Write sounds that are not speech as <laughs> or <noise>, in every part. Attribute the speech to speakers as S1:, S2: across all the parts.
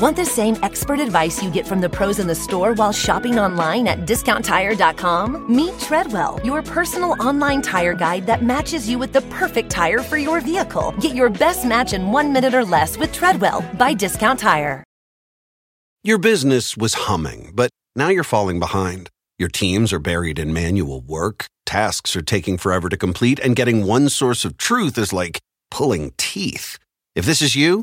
S1: Want the same expert advice you get from the pros in the store while shopping online at discounttire.com? Meet Treadwell, your personal online tire guide that matches you with the perfect tire for your vehicle. Get your best match in one minute or less with Treadwell by Discount Tire.
S2: Your business was humming, but now you're falling behind. Your teams are buried in manual work, tasks are taking forever to complete, and getting one source of truth is like pulling teeth. If this is you,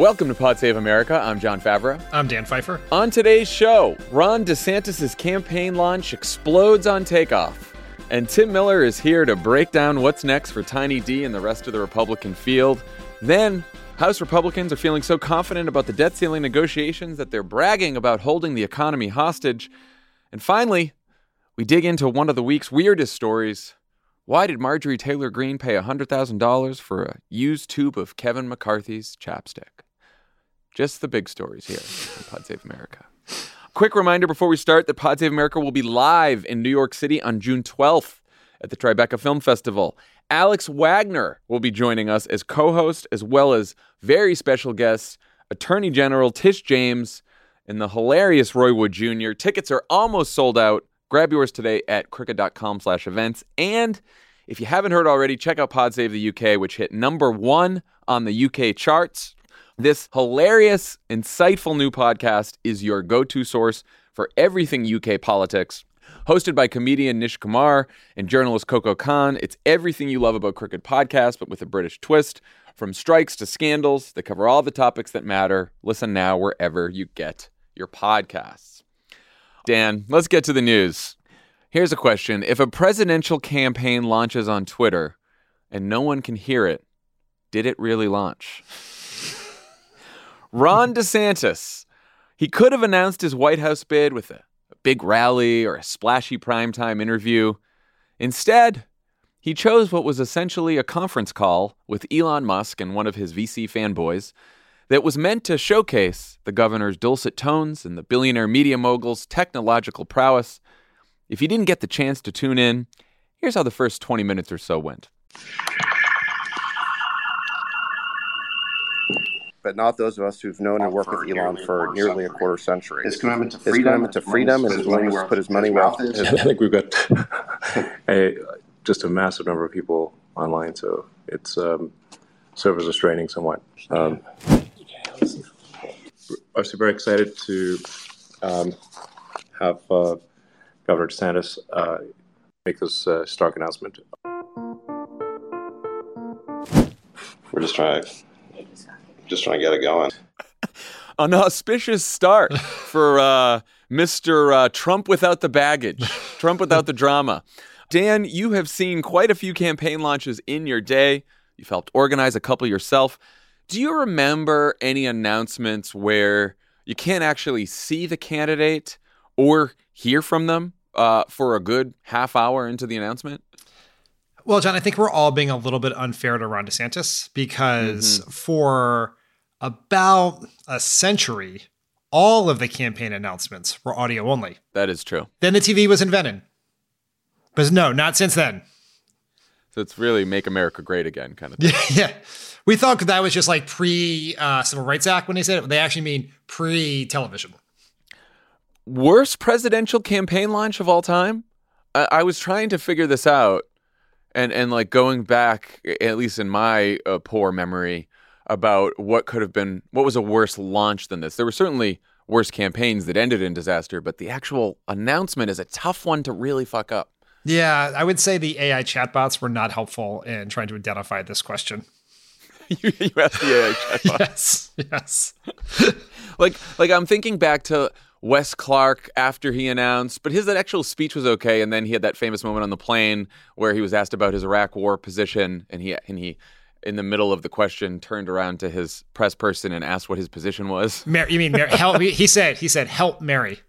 S3: Welcome to Pod Save America. I'm Jon Favreau.
S4: I'm Dan Pfeiffer.
S3: On today's show, Ron DeSantis' campaign launch explodes on takeoff. And Tim Miller is here to break down what's next for Tiny D and the rest of the Republican field. Then, House Republicans are feeling so confident about the debt ceiling negotiations that they're bragging about holding the economy hostage. And finally, we dig into one of the week's weirdest stories. Why did Marjorie Taylor Greene pay $100,000 for a used tube of Kevin McCarthy's chapstick? Just the big stories here on Pod Save America. Quick reminder before we start that Pod Save America will be live in New York City on June 12th at the Tribeca Film Festival. Alex Wagner will be joining us as co host, as well as very special guests, Attorney General Tish James and the hilarious Roy Wood Jr. Tickets are almost sold out. Grab yours today at crooked.com slash events. And if you haven't heard already, check out Pod Save the UK, which hit number one on the UK charts. This hilarious, insightful new podcast is your go to source for everything UK politics. Hosted by comedian Nish Kumar and journalist Coco Khan, it's everything you love about Crooked Podcast, but with a British twist. From strikes to scandals, they cover all the topics that matter. Listen now wherever you get your podcasts. Dan, let's get to the news. Here's a question If a presidential campaign launches on Twitter and no one can hear it, did it really launch? Ron DeSantis. He could have announced his White House bid with a, big rally or a splashy primetime interview. Instead, he chose what was essentially a conference call with Elon Musk and one of his VC fanboys that was meant to showcase the governor's dulcet tones and the billionaire media mogul's technological prowess. If you didn't get the chance to tune in, here's how the first 20 minutes or so went.
S5: But not those of us who've known and worked with Elon for nearly a quarter century.
S6: His commitment to
S5: His
S6: freedom,
S5: commitment to freedom and his willingness to put his money where
S6: his
S5: his
S7: I think we've got <laughs> a just a massive number of people online, so it's um, serves as restraining somewhat. Um, obviously, very excited to um, have uh, Governor DeSantis uh, make this uh, stark announcement.
S6: We're just trying, just trying to get it going. <laughs>
S3: An auspicious start for uh, Mr. Uh, Trump without the baggage, Trump without the drama. Dan, you have seen quite a few campaign launches in your day. You've helped organize a couple yourself. Do you remember any announcements where you can't actually see the candidate or hear from them uh, for a good half hour into the announcement?
S4: Well, Jon, I think we're all being a little bit unfair to Ron DeSantis because
S3: Mm-hmm.
S4: for about a century, all of the campaign announcements were audio only.
S3: That is true.
S4: Then the TV was invented. But no, not since then.
S3: So it's really make America great again kind of <laughs> thing.
S4: yeah. We thought that was just like pre uh, Civil Rights Act when they said it. They actually mean pre television.
S3: Worst presidential campaign launch of all time? I, I was trying to figure this out, and and like going back, at least in my uh, poor memory, about what could have been, what was a worse launch than this. There were certainly worse campaigns that ended in disaster, but the actual announcement is a tough one to really fuck up.
S4: Yeah, I would say the AI chatbots were not helpful in trying to identify this question. <laughs>
S3: you, you asked the AI chatbot. <laughs>
S4: Yes, yes. <laughs>
S3: like like I'm thinking back to Wes Clark after he announced, but his actual speech was okay, and then he had that famous moment on the plane where he was asked about his Iraq War position, and he and he in the middle of the question turned around to his press person and asked what his position was. <laughs>
S4: Mary, you mean Mary, help? He said he said help Mary.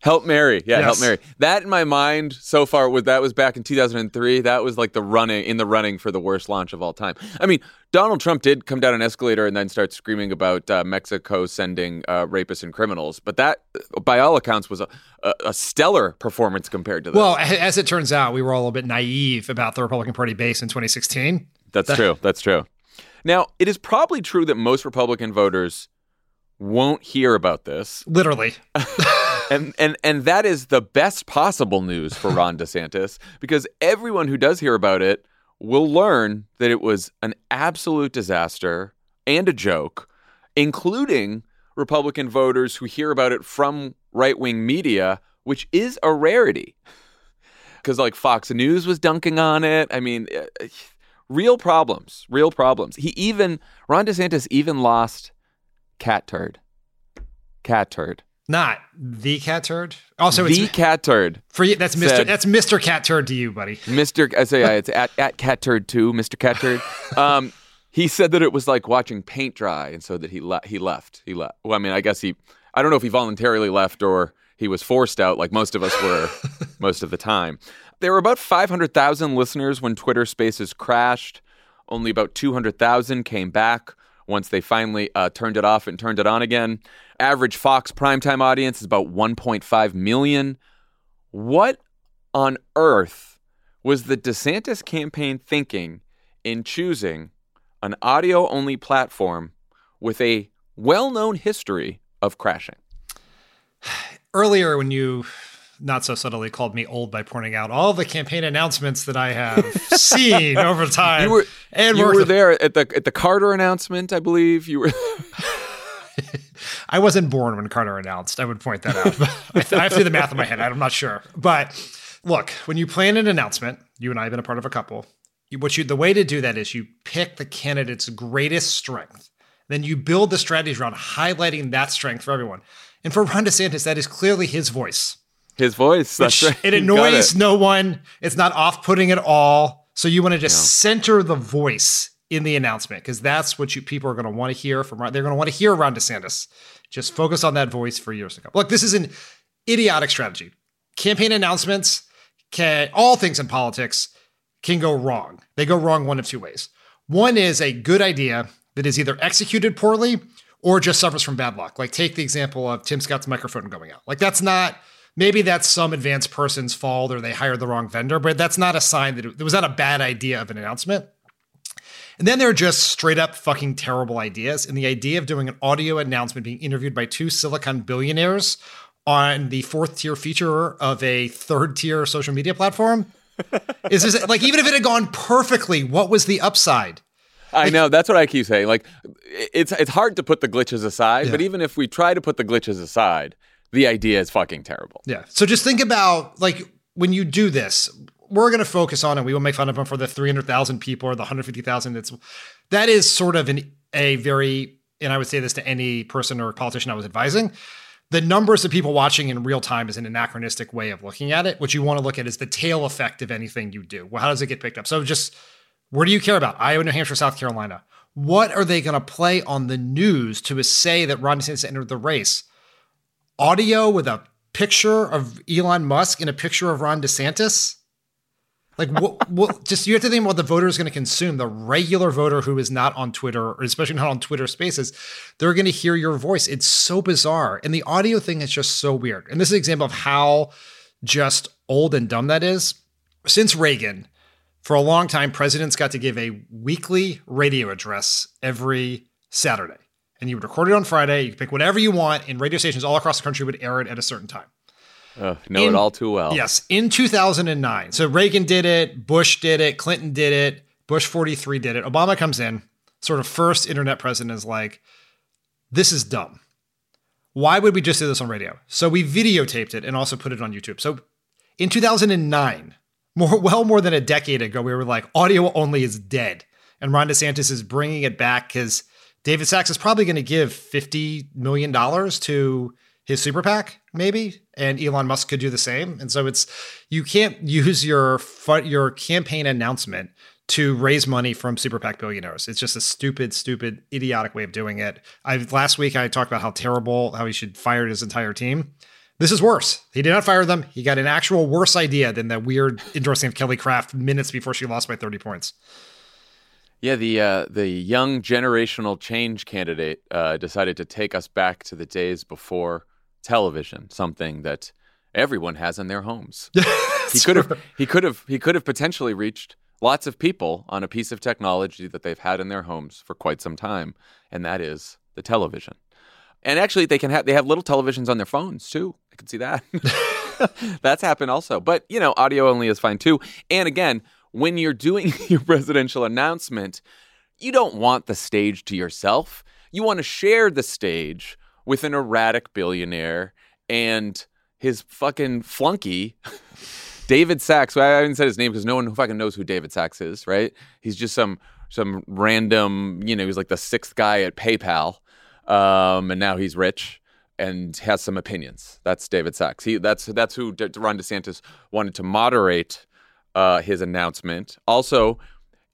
S3: Help Mary. Yeah,
S4: Yes.
S3: help Mary. That in my mind so far was that was back in 2003. That was like the running in the running for the worst launch of all time. I mean, Donald Trump did come down an escalator and then start screaming about uh, Mexico sending uh, rapists and criminals, but that by all accounts was a, a, a stellar performance compared to this.
S4: Well, as it turns out, we were all a little bit naive about the Republican Party base in 2016.
S3: That's true. That's true. Now, it is probably true that most Republican voters won't hear about this.
S4: Literally. <laughs> <laughs>
S3: And and and that is the best possible news for Ron <laughs> DeSantis because everyone who does hear about it will learn that it was an absolute disaster and a joke, including Republican voters who hear about it from right-wing media, which is a rarity. Cuz like Fox News was dunking on it. I mean, uh, real problems, real problems. He even Ron DeSantis even lost cat turd. Cat turd.
S4: Not the cat turd. Also,
S3: the
S4: it's
S3: cat turd.
S4: for you. That's Mr.
S3: said-
S4: That's Mr. Cat Turd to you, buddy.
S3: Mr. I say uh, <laughs> it's at, at cat turd too, Mr. Cat turd. Um, he said that it was like watching paint dry, and so that he le- he left. He left. Well, I mean, I guess he. I don't know if he voluntarily left or he was forced out, like most of us were <laughs> most of the time. There were about 500,000 listeners when Twitter Spaces crashed. Only about 200,000 came back once they finally uh, turned it off and turned it on again. Average Fox primetime audience is about 1.5 million. What on earth was the DeSantis campaign thinking in choosing an audio only platform with a well known history of crashing? <sighs>
S4: Earlier, when you not so subtly called me old by pointing out all the campaign announcements that I have seen <laughs> over time.
S3: You were
S4: and
S3: you were there at the at the Carter announcement, I believe. You were <laughs> <laughs>
S4: I wasn't born when Carter announced. I would point that out. I, th- I have to do the math in my head. I'm not sure. But look, when you plan an announcement, you and I have been a part of a couple. You, what you the way to do that is you pick the candidate's greatest strength. Then you build the strategy around highlighting that strength for everyone. And for Ron DeSantis, that is clearly his voice.
S3: His voice. That's
S4: Which
S3: right.
S4: it <laughs> annoys
S3: it.
S4: no one. It's not off-putting at all. So you want to just center the voice in the announcement because that's what you people are going to want to hear from. They're going to want to hear Ron DeSantis. Just focus on that voice for years to come. Look, this is an idiotic strategy. Campaign announcements can all things in politics can go wrong. They go wrong one of two ways. One is a good idea that is either executed poorly or just suffers from bad luck. Like take the example of Tim Scott's microphone going out. Like that's not maybe that's some advanced person's fault or they hired the wrong vendor, but that's not a sign that it, was not a bad idea of an announcement. And then there are just straight up fucking terrible ideas. And the idea of doing an audio announcement being interviewed by two Silicon billionaires on the fourth tier feature of a third tier social media platform <laughs> is just like, even if it had gone perfectly, what was the upside?
S3: I know. That's what I keep saying. Like, it's it's hard to put the glitches aside, but even if we try to put the glitches aside, the idea is fucking terrible.
S4: Yeah. So just think about like when you do this, we're going to focus on it. We will make fun of them for the 300,000 people or the 150,000. that's that is sort of an a very, and I would say this to any person or politician I was advising. The numbers of people watching in real time is an anachronistic way of looking at it. What you want to look at is the tail effect of anything you do. Well, how does it get picked up? So just where do you care about? Iowa, New Hampshire, South Carolina. What are they going to play on the news to say that Ron DeSantis entered the race? Audio with a picture of Elon Musk and a picture of Ron DeSantis? Like, what, <laughs> what, just you have to think about the voter is going to consume. The regular voter who is not on Twitter, or especially not on Twitter spaces, they're going to hear your voice. It's so bizarre. And the audio thing is just so weird. And this is an example of how just old and dumb that is. Since Reagan, for a long time, presidents got to give a weekly radio address every Saturday. And you would record it on Friday. You could pick whatever you want, and radio stations all across the country would air it at a certain time.
S3: Uh, know
S4: In-
S3: it all too well.
S4: Yes, in 2009. So Reagan did it, Bush did it, Clinton did it, Bush 43 did it. Obama comes in, sort of first internet president is like, this is dumb. Why would we just do this on radio? So we videotaped it and also put it on YouTube. So in 2009, more <laughs> well more than a decade ago, we were like, audio only is dead. And Ron DeSantis is bringing it back because David Sacks is probably going to give $50 million to his super PAC, maybe, and Elon Musk could do the same. And so it's you can't use your your campaign announcement to raise money from super PAC billionaires. It's just a stupid, stupid, idiotic way of doing it. I last week I talked about how terrible, how he should fire his entire team. This is worse. He did not fire them. He got an actual worse idea than that weird endorsing of Kelly Craft minutes before she lost by 30 points.
S3: Yeah, the uh, the young generational change candidate uh, decided to take us back to the days before television, something that everyone has in their homes. <laughs> he could have he could have he could have potentially reached lots of people on a piece of technology that they've had in their homes for quite some time, and that is the television. And actually, they can have they have little televisions on their phones too. I can see that. <laughs> <laughs> That's happened also. But you know, audio only is fine too. And again, when you're doing <laughs> your presidential announcement, you don't want the stage to yourself. You want to share the stage with an erratic billionaire and his fucking flunky, <laughs> David Sacks. Well, I haven't said his name because no one fucking knows who David Sacks is, right? He's just some some random, you know, he's like the sixth guy at PayPal, um, and now he's rich and has some opinions. That's David Sacks. He that's that's who De- Ron DeSantis wanted to moderate uh, his announcement. Also,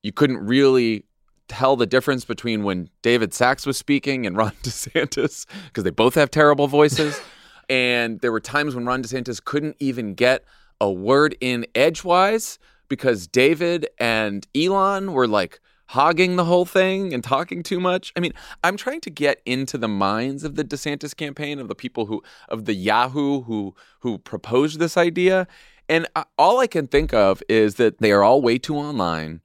S3: you couldn't really tell the difference between when David Sacks was speaking and Ron <laughs> DeSantis because they both have terrible voices. <laughs> and there were times when Ron DeSantis couldn't even get a word in edgewise because David and Elon were like hogging the whole thing and talking too much. I mean, I'm trying to get into the minds of the DeSantis campaign of the people who of the Yahoo who who proposed this idea. And all I can think of is that they are all way too online.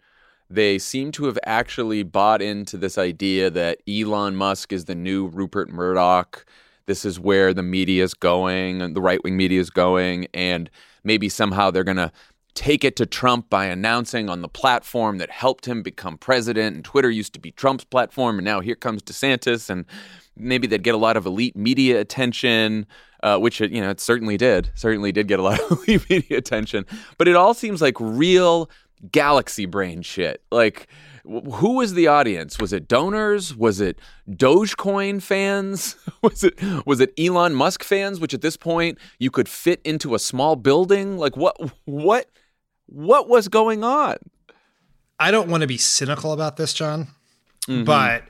S3: They seem to have actually bought into this idea that Elon Musk is the new Rupert Murdoch. This is where the media is going and the right wing media is going. And maybe somehow they're going to take it to Trump by announcing on the platform that helped him become president. And Twitter used to be Trump's platform. And now here comes DeSantis. And maybe they'd get a lot of elite media attention, uh, which it, you know it certainly did. Certainly did get a lot of <laughs> media attention. But it all seems like real galaxy brain shit. Like, wh- who was the audience? Was it donors? Was it Dogecoin fans? <laughs> was it was it Elon Musk fans? Which at this point you could fit into a small building. Like, what what what was going on?
S4: I don't want to be cynical about this, Jon, but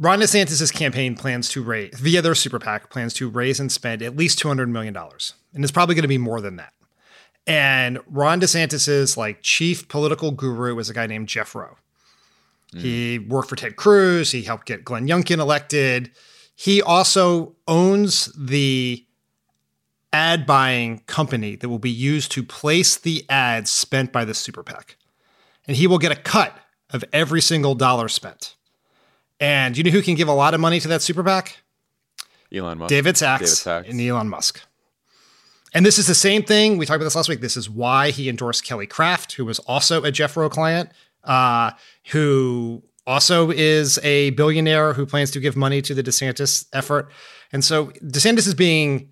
S4: Ron DeSantis' campaign plans to raise, via their super PAC, plans to raise and spend at least $200 million. And it's probably going to be more than that. And Ron DeSantis' like chief political guru is a guy named Jeff Roe. Hmm. He worked for Ted Cruz. He helped get Glenn Youngkin elected. He also owns the ad buying company that will be used to place the ads spent by the super PAC and he will get a cut of every single dollar spent. And you know who can give a lot of money to that super PAC?
S3: Elon Musk.
S4: David Sacks,
S3: David Sacks.
S4: and Elon Musk. And this is the same thing. We talked about this last week. This is why he endorsed Kelly Craft, who was also a Jeff Roe client, uh, who also is a billionaire who plans to give money to the DeSantis effort. And so DeSantis is being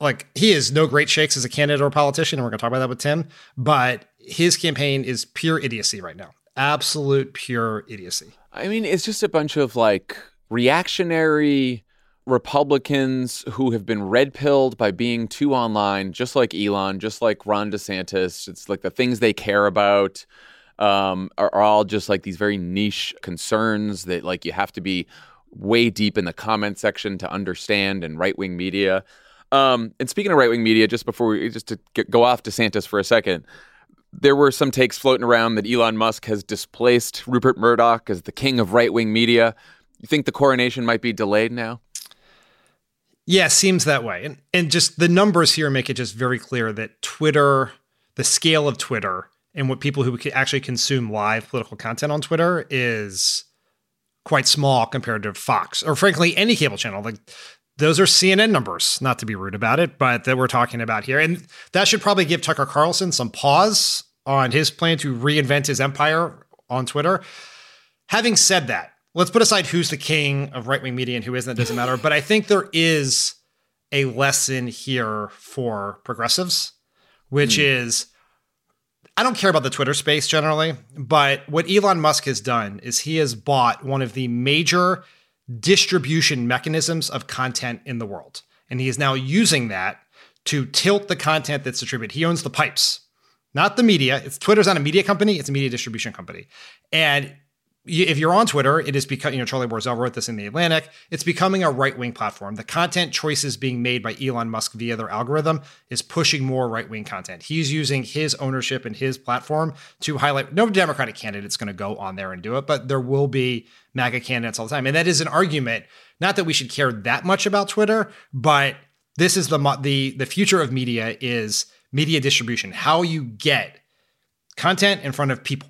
S4: like, he is no great shakes as a candidate or a politician. And we're going to talk about that with Tim. But his campaign is pure idiocy right now. Absolute pure idiocy.
S3: I mean, it's just a bunch of like reactionary Republicans who have been red pilled by being too online, just like Elon, just like Ron DeSantis. It's like the things they care about um, are, all just like these very niche concerns that like you have to be way deep in the comment section to understand and right wing media. Um, and speaking of right wing media, just before we just to get, go off DeSantis for a second, there were some takes floating around that Elon Musk has displaced Rupert Murdoch as the king of right wing media. You think the coronation might be delayed now?
S4: Yeah, seems that way. And and just the numbers here make it just very clear that Twitter, the scale of Twitter and what people who actually consume live political content on Twitter is quite small compared to Fox or frankly any cable channel. Like those are CNN numbers, not to be rude about it, but that we're talking about here. And that should probably give Tucker Carlson some pause on his plan to reinvent his empire on Twitter. Having said that, let's put aside who's the king of right wing media and who isn't, it doesn't matter. But I think there is a lesson here for progressives, which mm. is I don't care about the Twitter space generally, but what Elon Musk has done is he has bought one of the major distribution mechanisms of content in the world. And he is now using that to tilt the content that's distributed. He owns the pipes, not the media. It's Twitter's not a media company, it's a media distribution company. And if you're on Twitter, it is because, you know, Charlie Warzel wrote this in The Atlantic. It's becoming a right wing platform. The content choices being made by Elon Musk via their algorithm is pushing more right wing content. He's using his ownership and his platform to highlight no Democratic candidate's going to go on there and do it, but there will be MAGA candidates all the time. And that is an argument, not that we should care that much about Twitter, but this is the, the, the future of media is media distribution, how you get content in front of people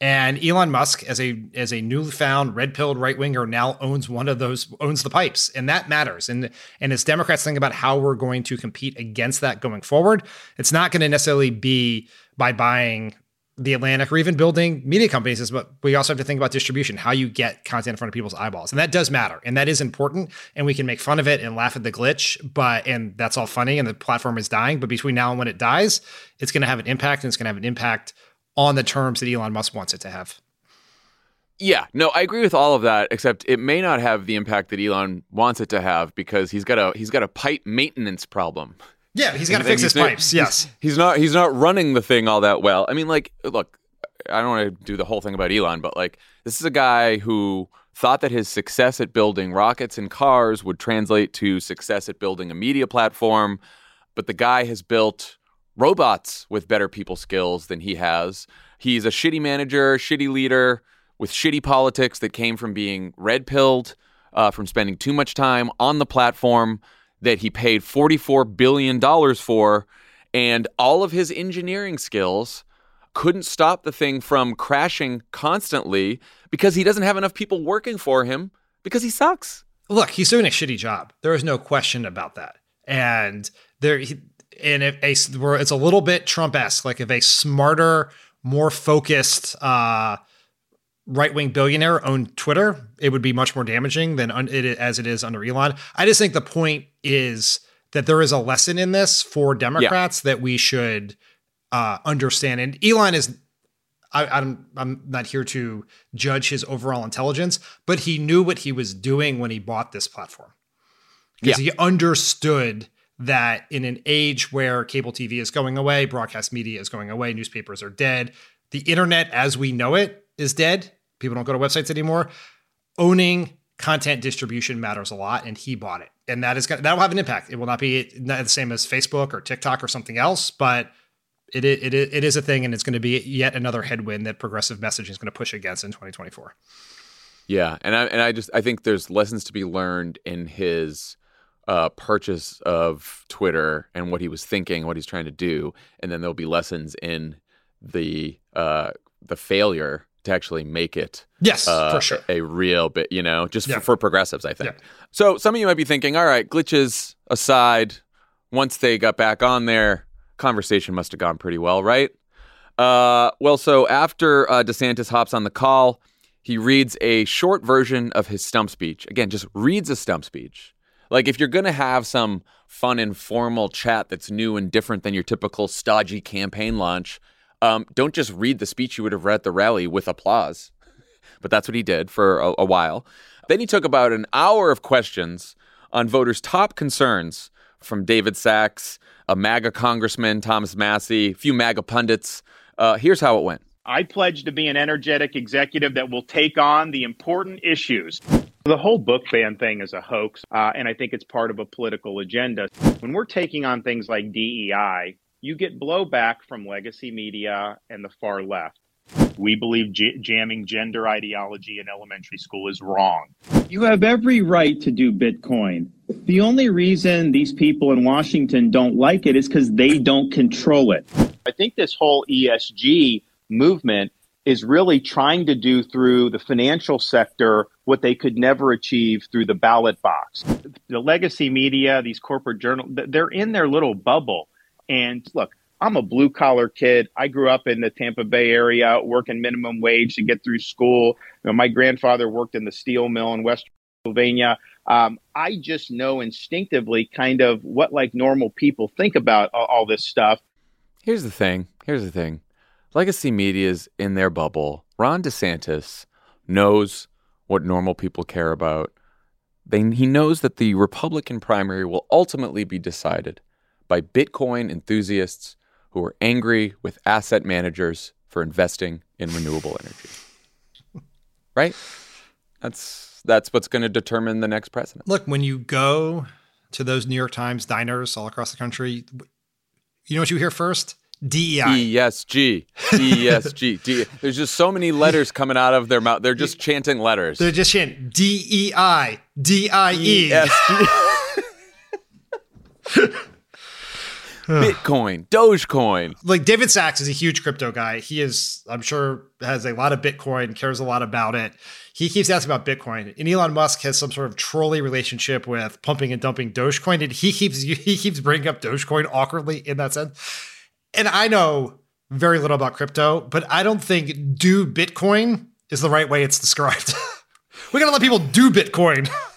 S4: and Elon Musk, as a as a newfound red pilled right winger, now owns one of those owns the pipes, and that matters. And and as Democrats think about how we're going to compete against that going forward, it's not going to necessarily be by buying the Atlantic or even building media companies, but we also have to think about distribution, how you get content in front of people's eyeballs. And that does matter. And that is important. And we can make fun of it and laugh at the glitch, but and that's all funny and the platform is dying. But between now and when it dies, it's going to have an impact and it's going to have an impact on the terms that Elon Musk wants it to have.
S3: Yeah, no, I agree with all of that, except it may not have the impact that Elon wants it to have because he's got a he's got a pipe maintenance problem.
S4: Yeah, he's got to fix his pipes. Yes,
S3: he's, he's not he's not running the thing all that well. I mean, like, look, I don't want to do the whole thing about Elon, but like, this is a guy who thought that his success at building rockets and cars would translate to success at building a media platform, but the guy has built robots with better people skills than he has. He's a shitty manager, shitty leader with shitty politics that came from being red pilled, uh, from spending too much time on the platform that he paid $44 billion for. And all of his engineering skills couldn't stop the thing from crashing constantly because he doesn't have enough people working for him because he sucks.
S4: Look, he's doing a shitty job. There is no question about that. And there, he, and if a where it's a little bit Trump esque, like if a smarter, more focused uh, right wing billionaire owned Twitter, it would be much more damaging than un- it, as it is under Elon. I just think the point is that there is a lesson in this for Democrats yeah. that we should uh, understand. And Elon is. I, I'm I'm not here to judge his overall intelligence, but he knew what he was doing when he bought this platform because yeah. he understood that in an age where cable TV is going away, broadcast media is going away, newspapers are dead, the internet as we know it is dead. People don't go to websites anymore. Owning content distribution matters a lot, and he bought it, and that is that will have an impact. It will not be not the same as Facebook or TikTok or something else, but it it it is a thing, and it's going to be yet another headwind that progressive messaging is going to push against in 2024.
S3: Yeah, and I and I just I think there's lessons to be learned in his uh, purchase of Twitter and what he was thinking, what he's trying to do, and then there'll be lessons in the uh, the failure to actually make it.
S4: Yes,
S3: uh,
S4: for sure.
S3: A real bit, you know, just yeah. for, for, progressives, I think. Yeah. So some of you might be thinking, all right, glitches aside, once they got back on there, conversation must have gone pretty well, right? Uh, well, so after uh, DeSantis hops on the call, he reads a short version of his stump speech. Again, just reads a stump speech. Like if you're going to have some fun informal chat that's new and different than your typical stodgy campaign launch, um, don't just read the speech you would have read at the rally with applause. <laughs> But that's what he did for a, a while. Then he took about an hour of questions on voters' top concerns from David Sacks, a MAGA congressman, Thomas Massie, a few MAGA pundits. Uh, here's how it went.
S8: I pledge to be an energetic executive that will take on the important issues the whole book ban thing is a hoax, uh, and I think it's part of a political agenda. When we're taking on things like DEI, you get blowback from legacy media and the far left. We believe j- jamming gender ideology in elementary school is wrong.
S9: You have every right to do Bitcoin. The only reason these people in Washington don't like it is because they don't control it.
S8: I think this whole ESG movement is really trying to do through the financial sector what they could never achieve through the ballot box. The legacy media, these corporate journals, they're in their little bubble. And look, I'm a blue collar kid. I grew up in the Tampa Bay area, working minimum wage to get through school. You know, my grandfather worked in the steel mill in West Pennsylvania. Um, I just know instinctively kind of what like normal people think about all, all this stuff.
S3: Here's the thing. Here's the thing. Legacy media is in their bubble. Ron DeSantis knows what normal people care about. They, he knows that the Republican primary will ultimately be decided by Bitcoin enthusiasts who are angry with asset managers for investing in renewable energy. <laughs> right? That's that's what's going to determine the next president.
S4: Look, when you go to those New York Times diners all across the country, you know what you hear first? DEI.
S3: ESG. ESG. D- <laughs> There's just so many letters coming out of their mouth. They're just chanting letters.
S4: They're just chanting DEI, DIE. <laughs>
S3: Bitcoin, Dogecoin.
S4: Like David Sacks is a huge crypto guy. He is, I'm sure, has a lot of Bitcoin, cares a lot about it. He keeps asking about Bitcoin. And Elon Musk has some sort of trolley relationship with pumping and dumping Dogecoin. And he keeps he keeps bringing up Dogecoin awkwardly in that sense. And I know very little about crypto, but I don't think do Bitcoin is the right way it's described. <laughs> we gotta let people do Bitcoin. <laughs>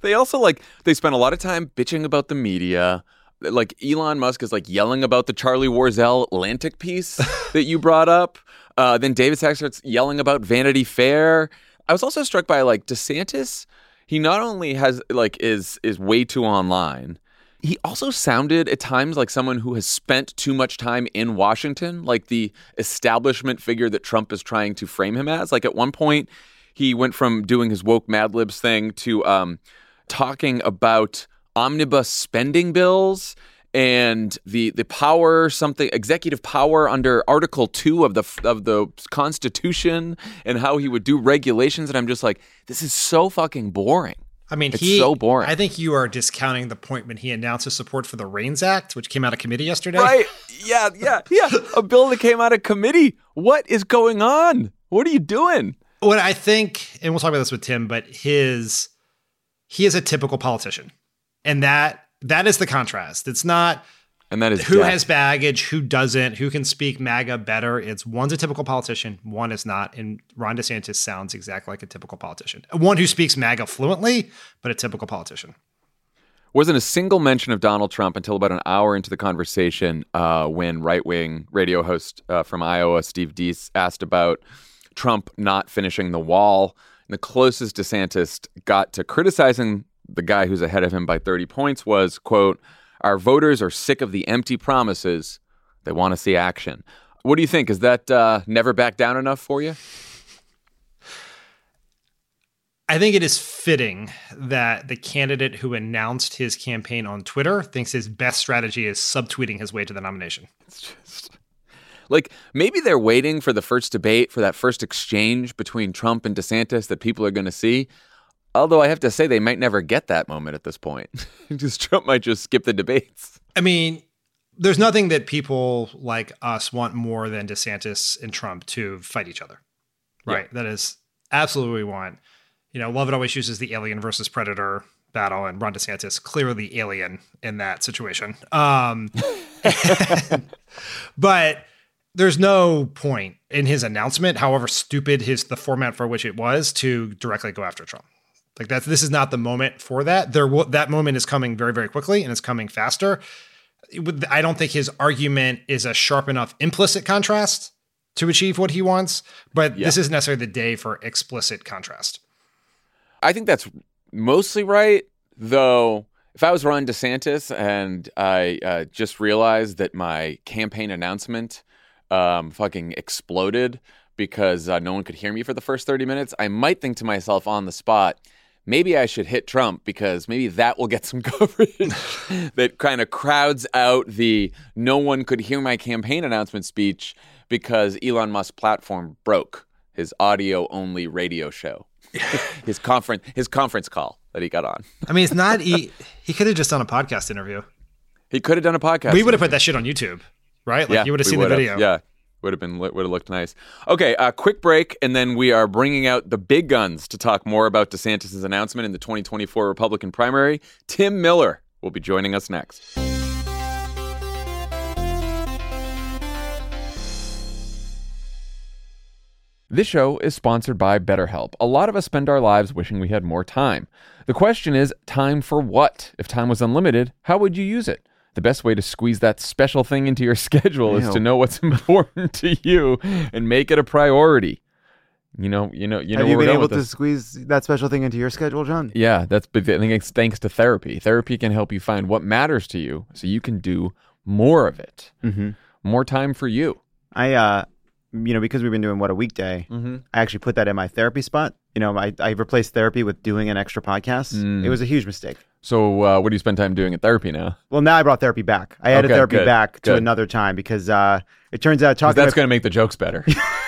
S3: They also like they spend a lot of time bitching about the media. Like Elon Musk is like yelling about the Charlie Warzel Atlantic piece <laughs> that you brought up. Uh, then David Sacks starts yelling about Vanity Fair. I was also struck by like DeSantis. He not only has like is is way too online. He also sounded at times like someone who has spent too much time in Washington, like the establishment figure that Trump is trying to frame him as. Like at one point, he went from doing his woke Mad Libs thing to um, talking about omnibus spending bills and the the power something executive power under article 2 of the of the constitution and how he would do regulations and I'm just like this is so fucking boring.
S4: I mean,
S3: It's
S4: he,
S3: so boring.
S4: I think you are discounting the point when he announced his support for the REINS Act, which came out of committee yesterday.
S3: Right. Yeah, yeah, yeah. A bill that came out of committee. What is going on? What are you doing?
S4: What I think, and we'll talk about this with Tim, but his he is a typical politician, and that that is the contrast. It's not
S3: And that is
S4: who
S3: death.
S4: has baggage, who doesn't, who can speak MAGA better. It's one's a typical politician, one is not. And Ron DeSantis sounds exactly like a typical politician. One who speaks MAGA fluently, but a typical politician.
S3: wasn't a single mention of Donald Trump until about an hour into the conversation uh, when right wing radio host uh, from Iowa, Steve Deace, asked about Trump not finishing the wall. And the closest DeSantis got to criticizing the guy who's ahead of him by 30 points was, quote, our voters are sick of the empty promises. They want to see action. What do you think? Is that uh, never back down enough for you?
S4: I think it is fitting that the candidate who announced his campaign on Twitter thinks his best strategy is subtweeting his way to the nomination.
S3: It's just like maybe they're waiting for the first debate, for that first exchange between Trump and DeSantis that people are going to see. Although I have to say they might never get that moment at this point. <laughs> just Trump might just skip the debates.
S4: I mean, there's nothing that people like us want more than DeSantis and Trump to fight each other. Right. That is absolutely what we want. You know, Lovett Always uses the alien versus predator battle, and Ron DeSantis clearly the alien in that situation. Um, <laughs> but there's no point in his announcement, however stupid his the format for which it was, to directly go after Trump. Like that's this is not the moment for that. There will, that moment is coming very very quickly and it's coming faster. Would- I don't think his argument is a sharp enough implicit contrast to achieve what he wants, but this isn't necessarily the day for explicit contrast.
S3: I think that's mostly right, though. If I was Ron DeSantis and I uh, just realized that my campaign announcement um, fucking exploded because uh, no one could hear me for the first 30 minutes, I might think to myself on the spot, maybe I should hit Trump because maybe that will get some <laughs> coverage that kind of crowds out the no one could hear my campaign announcement speech because Elon Musk's platform broke his audio only radio show. <laughs> his conference his conference call that he got on.
S4: I mean, it's not he. He could have just done a podcast interview.
S3: He could have done a podcast.
S4: we would have put that shit on YouTube, right? Like
S3: Yeah,
S4: you would have seen the video.
S3: Yeah. Would have been would have looked nice. Okay, a uh, quick break, and then we are bringing out the big guns to talk more about DeSantis' announcement in the 2024 Republican primary. Tim Miller will be joining us next. This show is sponsored by BetterHelp. A lot of us spend our lives wishing we had more time. The question is, time for what? If time was unlimited, how would you use it? The best way to squeeze that special thing into your <laughs> schedule is to know what's <laughs> important to you and make it a priority. You know, you know, you know.
S10: Have you been able to squeeze that special thing into your schedule, Jon?
S3: Yeah, that's. I think it's thanks to therapy. Therapy can help you find what matters to you, so you can do more of it.
S10: Mm-hmm.
S3: More time for you.
S10: I uh, you know, because we've been doing what a weekday,
S3: mm-hmm.
S10: I actually put that in my therapy spot. You know, I, I replaced therapy with doing an extra podcast.
S3: Mm.
S10: It was a huge mistake.
S3: So, uh, what do you spend time doing at therapy now?
S10: Well, now I brought therapy back. I added
S3: okay,
S10: therapy
S3: good,
S10: back to another time because uh, it turns out talking.
S3: That's going to make the jokes better. <laughs>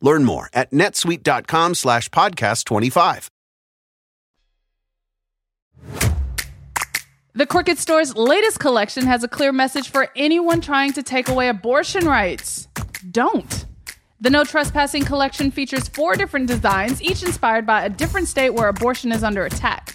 S2: Learn more at netsuite.com slash podcast 25.
S11: The Crooked Store's latest collection has a clear message for anyone trying to take away abortion rights. Don't. The No Trespassing collection features four different designs, each inspired by a different state where abortion is under attack.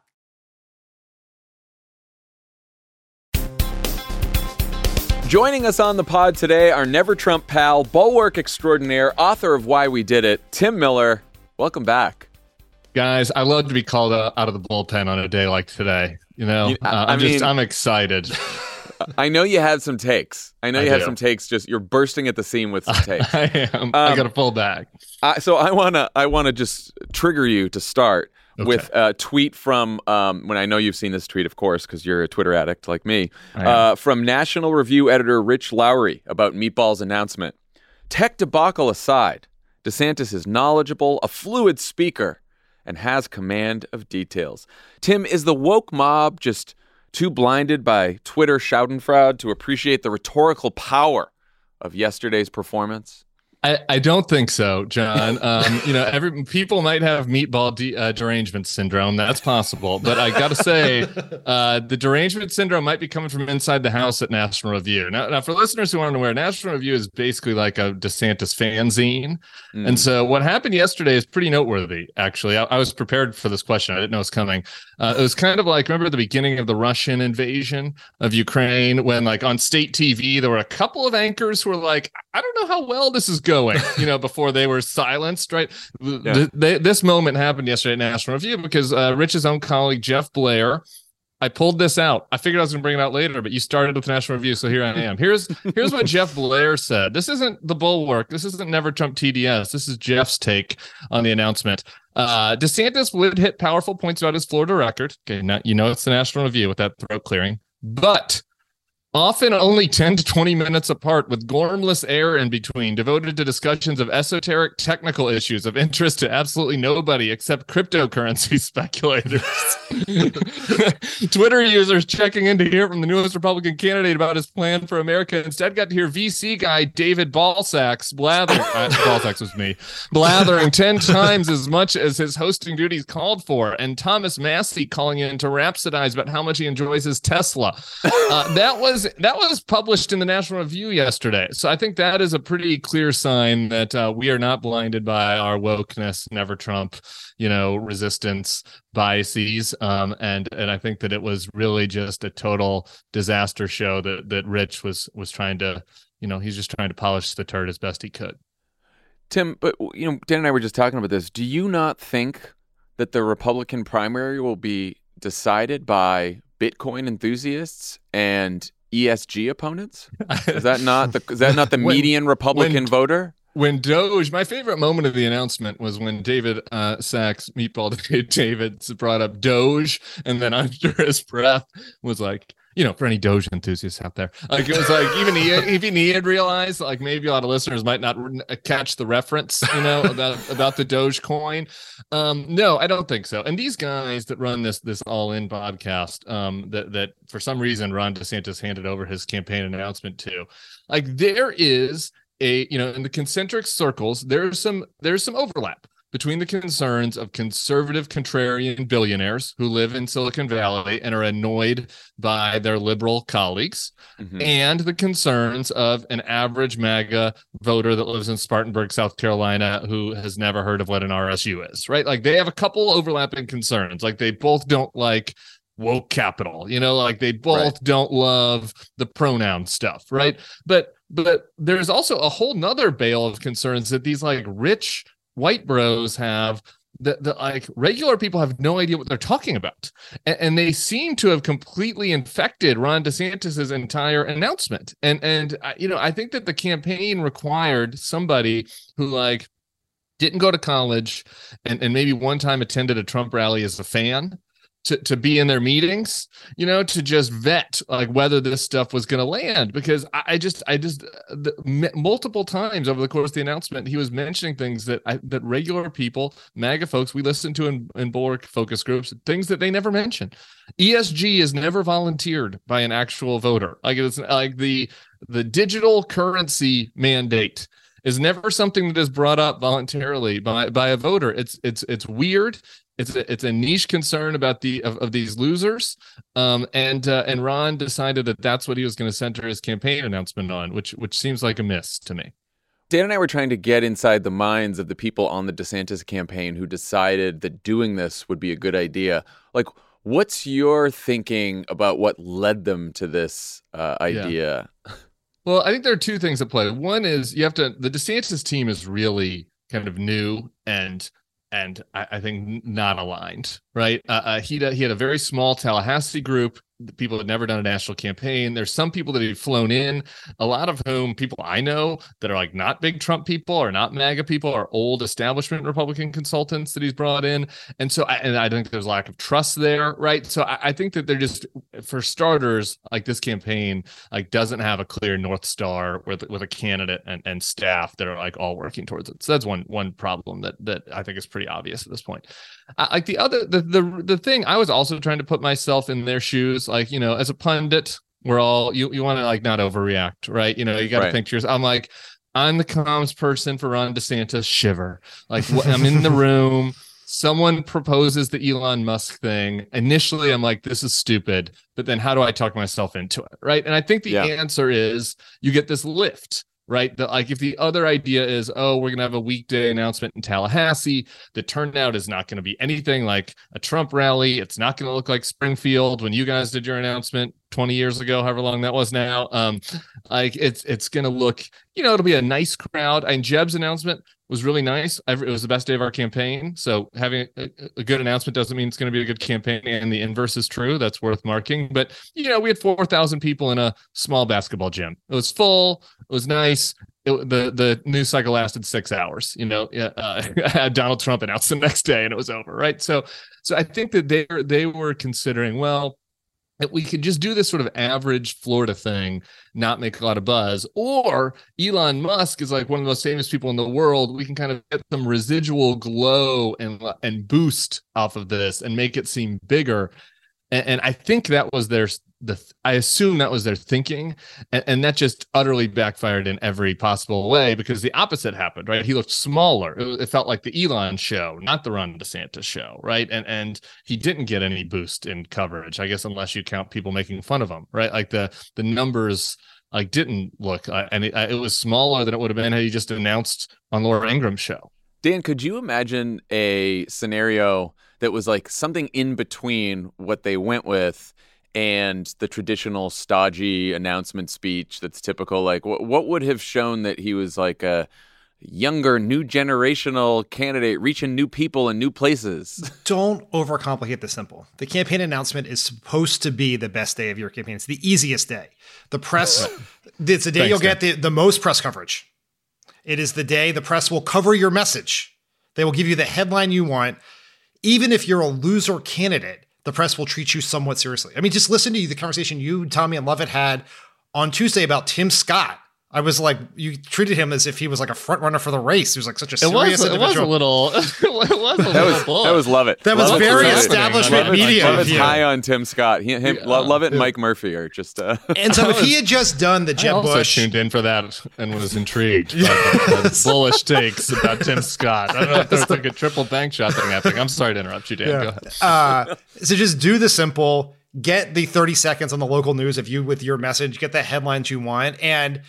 S3: Joining us on the pod today, our Never Trump pal, bulwark extraordinaire, author of Why We Did It, Tim Miller. Welcome back.
S12: Guys, I love to be called out of the bullpen on a day like today. You know,
S3: You- I-
S12: uh,
S3: I
S12: I'm just I'm excited. <laughs>
S3: I know you had some takes. I know
S12: I
S3: you had
S12: do.
S3: some takes. Just you're bursting at the seam with some <laughs> takes.
S12: I am. I
S3: Um,
S12: got to pull back.
S3: I, so I wanna I wanna just trigger you to start with a tweet from um, when I know you've seen this tweet, of course, because you're a Twitter addict like me. Uh, from National Review editor Rich Lowry about Meatball's announcement. Tech debacle aside, DeSantis is knowledgeable, a fluid speaker, and has command of details. Tim, is the woke mob just too blinded by Twitter Schadenfreude to appreciate the rhetorical power of yesterday's performance?
S12: I, I don't think so, Jon. Um, you know, every people might have meatball de- uh, derangement syndrome. That's possible, but I got to say, uh, the derangement syndrome might be coming from inside the house at National Review. Now, now, for listeners who aren't aware, National Review is basically like a DeSantis fanzine,
S3: Mm.
S12: and so what happened yesterday is pretty noteworthy. Actually, I, I was prepared for this question. I didn't know it was coming. Uh, it was kind of like remember the beginning of the Russian invasion of Ukraine when, like, on state TV, there were a couple of anchors who were like, "I don't know how well this is going," you know, before they were silenced. Right?
S3: Yeah.
S12: th- th- this moment happened yesterday at National Review because uh, Rich's own colleague Jeff Blair. I pulled this out. I figured I was going to bring it out later, but you started with National Review, so here I am. Here's here's what Jeff Blair said. This isn't the bulwark. This isn't Never Trump TDS. This is Jeff's take on the announcement. Uh, DeSantis would hit powerful points about his Florida record. Okay, now you know it's the National Review with that throat clearing, but often only 10 to 20 minutes apart with gormless air in between devoted to discussions of esoteric technical issues of interest to absolutely nobody except cryptocurrency <laughs> speculators. <laughs> Twitter users checking in to hear from the newest republican candidate about his plan for america instead got to hear vc guy david balsax blathering uh, <laughs> balsax was me blathering 10 times as much as his hosting duties called for and thomas Massie calling in to rhapsodize about how much he enjoys his tesla. Uh, that was that was published in the National Review yesterday. So I think that is a pretty clear sign that uh, we are not blinded by our wokeness, never Trump, you know, resistance biases. Um, and and I think that it was really just a total disaster show that that Rich was was trying to, you know, he's just trying to polish the turd as best he could.
S3: Tim, but you know, Dan and I were just talking about this. Do you not think that the Republican primary will be decided by Bitcoin enthusiasts and ESG opponents? <laughs> Is that not the is that not the
S12: When-
S3: median Republican
S12: when-
S3: voter?
S12: When Doge, my favorite moment of the announcement was when David uh, Sacks, Meatball <laughs> David, brought up Doge, and then under his breath was like, you know, for any Doge enthusiasts out there, like it was like even he <laughs> even he had realized like maybe a lot of listeners might not catch the reference, you know, <laughs> about about the Doge coin. Um, no, I don't think so. And these guys that run this this all in podcast, um, that that for some reason Ron DeSantis handed over his campaign announcement to, like there is a you know in the concentric circles there's some there's some overlap between the concerns of conservative contrarian billionaires who live in Silicon Valley and are annoyed by their liberal colleagues
S3: Mhm.
S12: and the concerns of an average MAGA voter that lives in Spartanburg, South Carolina, who has never heard of what an RSU is, right? Like they have a couple overlapping concerns. Like they both don't like woke capital, you know, like they both don't love the pronoun stuff, right? But but there's also a whole nother bale of concerns that these like rich white bros have that, that like regular people have no idea what they're talking about. And, and they seem to have completely infected ron desantis's entire announcement. And and you know i think that the campaign required somebody who like didn't go to college and, and maybe one time attended a trump rally as a fan to, to be in their meetings, you know, to just vet like whether this stuff was going to land. Because I, I just, I just, uh, the, m- multiple times over the course of the announcement, he was mentioning things that I, that regular people, MAGA folks, we listen to in, in Bulwark focus groups, things that they never mention. ESG is never volunteered by an actual voter. Like it's like the the digital currency mandate is never something that is brought up voluntarily by by a voter. It's it's it's weird. It's a, it's a niche concern about the of, of these losers, um, and uh, and Ron decided that that's what he was going to center his campaign announcement on, which which seems like a miss to me.
S3: Dan and I were trying to get inside the minds of the people on the DeSantis campaign who decided that doing this would be a good idea. Like, what's your thinking about what led them to this uh, idea?
S12: Well, I think there are two things at play. One is you have to the DeSantis team is really kind of new and and I, I think not aligned, right? Uh, uh, he he had a very small Tallahassee group. People had never done a national campaign. There's some people that he'd flown in, a lot of whom people I know that are like not big Trump people or not MAGA people, are old establishment Republican consultants that he's brought in, and so I, and I think there's lack of trust there, right? So I, I think that they're just, for starters, like this campaign like doesn't have a clear north star with with a candidate and, and staff that are like all working towards it. So that's one one problem that that I think is pretty obvious at this point. Like the other the the the thing I was also trying to put myself in their shoes, like you know, as a pundit, we're all you you want to like not overreact, right? You know, you got to
S3: Right.
S12: think to yourself. I'm like. I'm the comms person for Ron DeSantis. Shiver. Like I'm in the <laughs> room. Someone proposes the Elon Musk thing. Initially, I'm like, this is stupid. But then how do I talk myself into it? Right. And I think the
S3: Yeah.
S12: answer is you get this lift, right? That like if the other idea is, oh, we're gonna have a weekday announcement in Tallahassee, the turnout is not gonna be anything like a Trump rally. It's not gonna look like Springfield when you guys did your announcement 20 years ago, however long that was now. Um, like it's it's gonna look, you know, it'll be a nice crowd. And Jeb's announcement was really nice. It was the best day of our campaign. So having a, a good announcement doesn't mean it's going to be a good campaign, and the inverse is true. That's worth marking. But you know, we had four thousand people in a small basketball gym. It was full. It was nice. It, the the news cycle lasted six hours. You know, uh, <laughs> had Donald Trump announced the next day, and it was over. Right. So so I think that they they were considering well that we could just do this sort of average Florida thing, not make a lot of buzz. Or Elon Musk is like one of the most famous people in the world. We can kind of get some residual glow and and boost off of this and make it seem bigger. And, and I think that was their the I assume that was their thinking, and, and, that just utterly backfired in every possible way because the opposite happened. Right, he looked smaller. It, it, felt like the Elon show, not the Ron DeSantis show. Right, and and he didn't get any boost in coverage. I guess unless you count people making fun of him. Right, like the the numbers like didn't look, uh, and it, uh, it was smaller than it would have been had he just announced on Laura Ingraham's show.
S3: Dan, could you imagine a scenario that was like something in between what they went with? And the traditional stodgy announcement speech that's typical like what, what would have shown that he was like a younger new generational candidate reaching new people in new places? <laughs>
S4: Don't overcomplicate the simple. The campaign announcement is supposed to be the best day of your campaign. It's the easiest day. The press it's the day Thanks, you'll get the, the most press coverage. It is the day the press will cover your message. They will give you the headline you want. Even if you're a loser candidate the press will treat you somewhat seriously. I mean, just listen to the conversation you, Tommy, and Lovett had on Tuesday about Tim Scott I was like, you treated him as if he was like a front runner for the race. He was like such a serious
S12: it was,
S4: individual.
S12: It was a little. it was a
S3: that was that was Lovett.
S4: That
S3: love
S4: was very establishment
S3: love
S4: media.
S3: Love is high on Tim Scott. He, him, yeah. Lovett. Mike Murphy are just. Uh,
S4: and so if he had just done the Jeb
S12: I also
S4: Bush,
S12: tuned in for that and was intrigued by the, the bullish takes about Tim Scott. I don't know if there's like a triple bank shot thing happening. I'm sorry to interrupt you, Dan. Yeah. Go ahead.
S4: Uh, so just do the simple. Get the 30 seconds on the local news of you with your message. Get the headlines you want and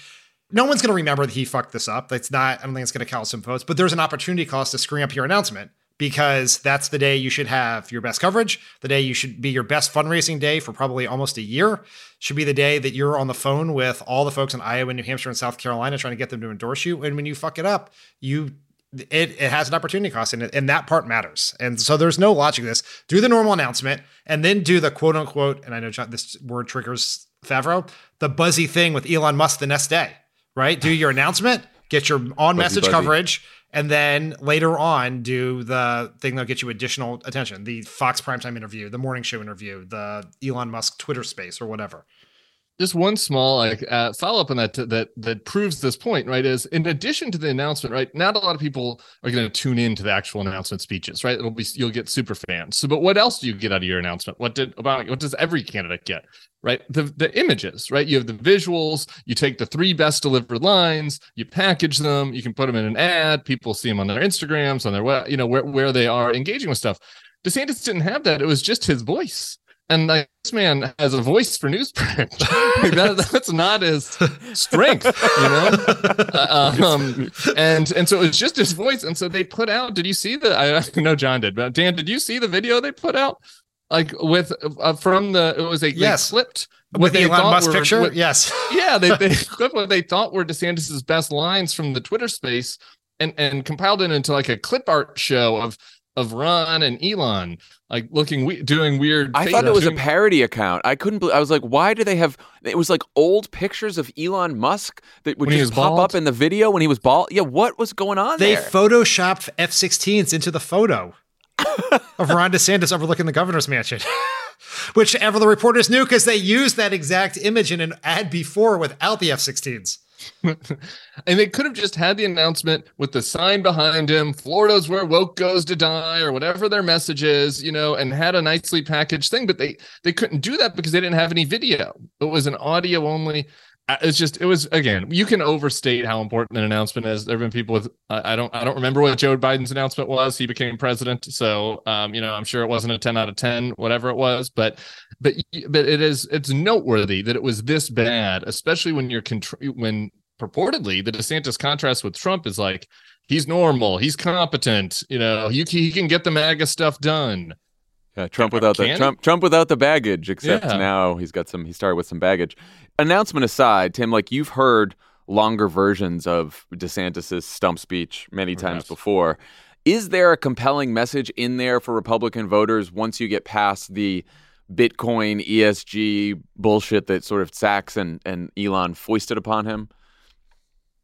S4: no one's going to remember that he fucked this up. That's not, I don't think it's going to count some votes, but there's an opportunity cost to screwing up your announcement because that's the day you should have your best coverage. The day you should be your best fundraising day for probably almost a year should be the day that you're on the phone with all the folks in Iowa, New Hampshire, and South Carolina trying to get them to endorse you. And when you fuck it up, you it, it has an opportunity cost in it, and that part matters. And so there's no logic to this. Do the normal announcement and then do the quote unquote, and I know this word triggers Favreau, the buzzy thing with Elon Musk the next day right? Do your announcement, get your on message coverage, and then later on do the thing that'll get you additional attention the Fox primetime interview, the morning show interview, the Elon Musk Twitter space, or whatever
S12: just one small like uh, follow up on that that that proves this point right is in addition to the announcement right not a lot of people are going to tune in to the actual announcement speeches right? It'll be you'll get super fans. So but what else do you get out of your announcement? What did about what does every candidate get right? The the images right? You have the visuals you take the three best delivered lines you package them you can put them in an ad people see them on their instagrams on their you know where, where they are engaging with stuff. DeSantis didn't have that. It was just his voice and like, this man has a voice for newsprint. like <laughs> <laughs> that, that's not his strength, you know. <laughs> Uh, um, and and so it was just his voice. And so they put out. Did you see the? I know Jon did, but Dan, did you see the video they put out? Like with uh, from the it was a
S4: yes.
S12: they clipped
S4: with the Elon Musk were, picture. Yes,
S12: yeah, they they clipped what they thought were DeSantis's best lines from the Twitter space and and compiled it into like a clip art show of of Ron and Elon like looking we- doing weird.
S3: I thought it was a parody account. I couldn't. believe I was like, why do they have? It was like old pictures of Elon Musk that would when just pop bald? up in the video when he was bald. Yeah, what was going on?
S4: They
S3: there?
S4: photoshopped F-16s into the photo <laughs> of Ron DeSantis overlooking the governor's mansion. <laughs> Which ever the reporters knew because they used that exact image in an ad before without the F 16s. <laughs>
S12: and they could have just had the announcement with the sign behind him florida's where woke goes to die or whatever their message is you know and had a nicely packaged thing. But they they couldn't do that because they didn't have any video. It was an audio only it's just it was again you can overstate how important an announcement is there have been people with i don't i don't remember what joe biden's announcement was he became president so um you know i'm sure it wasn't a 10 out of 10 whatever it was but but but it is it's noteworthy that it was this bad especially when you're contr- when purportedly the desantis contrast with trump is like he's normal he's competent you know he, he can get the maga stuff done
S3: yeah, Trump without the Trump Trump without the baggage. Except yeah. now he's got some. He started with some baggage. Announcement aside, Tim, like you've heard longer versions of DeSantis's stump speech many times yes. before. Is there a compelling message in there for Republican voters once you get past the Bitcoin ESG bullshit that sort of Sacks and, and Elon foisted upon him?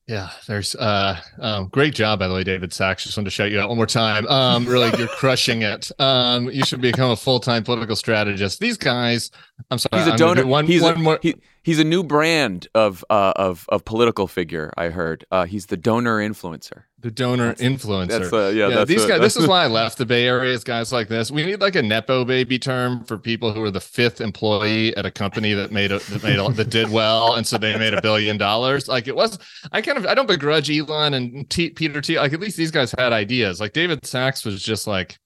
S12: Yeah, there's uh um, great job by the way, David Sacks. Just wanted to shout you out one more time. Um, really, you're crushing it. Um, you should become a full time political strategist. These guys, I'm sorry,
S3: He's a donor.
S12: do One,
S3: he's,
S12: one
S3: a,
S12: more.
S3: he, he's a new brand of uh, of of political figure. I heard. Uh, he's the donor influencer.
S12: The donor influencer.
S3: That's uh, yeah. that's
S12: these
S3: a-
S12: guys. This is <laughs> why I left the Bay Area. Is guys like this. We need like a nepo baby term for people who are the fifth employee at a company that made a, that made a, that did well, and so they made a billion dollars. Like it was. I kind of I don't begrudge Elon and T, Peter T. Like at least these guys had ideas. Like David Sacks was just like.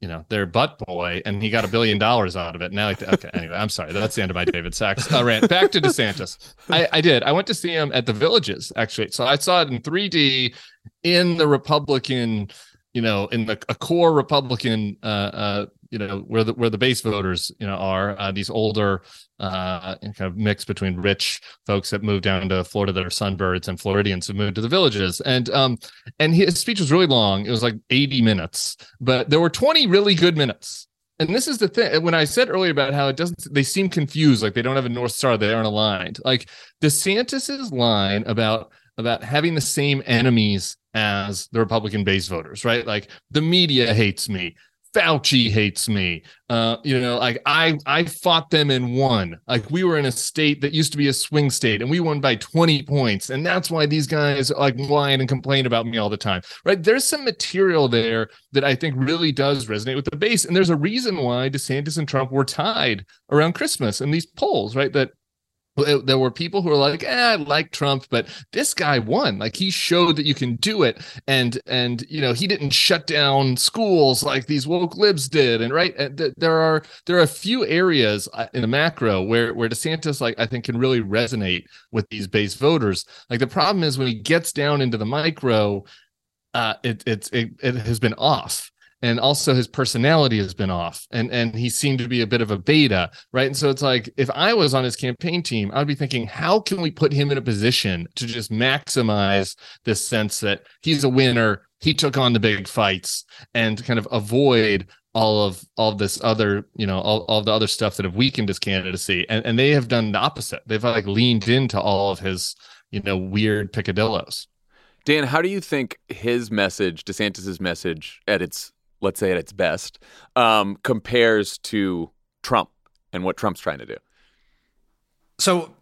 S12: You know, their butt boy, and he got a billion dollars out of it. Now, like, okay, anyway, I'm sorry. That's the end of my David Sacks uh, rant. Back to DeSantis. I, I did. I went to see him at the Villages, actually. So I saw it in 3D in the Republican, you know, in the a core Republican, uh, uh, you know, where the where the base voters, you know, are uh, these older, uh, kind of mix between rich folks that moved down to Florida that are sunbirds and Floridians who moved to the villages, and um, and his speech was really long. It was like 80 minutes, but there were 20 really good minutes. And this is the thing. When I said earlier about how it doesn't, they seem confused, like they don't have a north star, they aren't aligned. Like DeSantis's line about about having the same enemies as the Republican base voters, right? Like the media hates me. Fauci hates me. Uh, you know, like I I fought them and won. Like we were in a state that used to be a swing state and we won by 20 points. And that's why these guys like whine and complain about me all the time. Right. There's some material there that I think really does resonate with the base. And there's a reason why DeSantis and Trump were tied around Christmas in these polls, right? That there were people who were like, eh, I like Trump, but this guy won. Like he showed that you can do it, and and you know he didn't shut down schools like these woke libs did. And right, there are there are a few areas uh, in the macro where where DeSantis like I think can really resonate with these base voters. Like the problem is when he gets down into the micro, uh, it it's it, it has been off and also his personality has been off and and he seemed to be a bit of a beta right? And so it's like if i was on his campaign team i'd be thinking how can we put him in a position to just maximize this sense that he's a winner he took on the big fights and kind of avoid all of all of this other you know all, all the other stuff that have weakened his candidacy. And, and they have done the opposite. They've like leaned into all of his you know weird picadillos.
S3: Dan, how do you think his message, DeSantis's message, at its let's say at its best, um, compares to Trump and what Trump's trying to do?
S4: So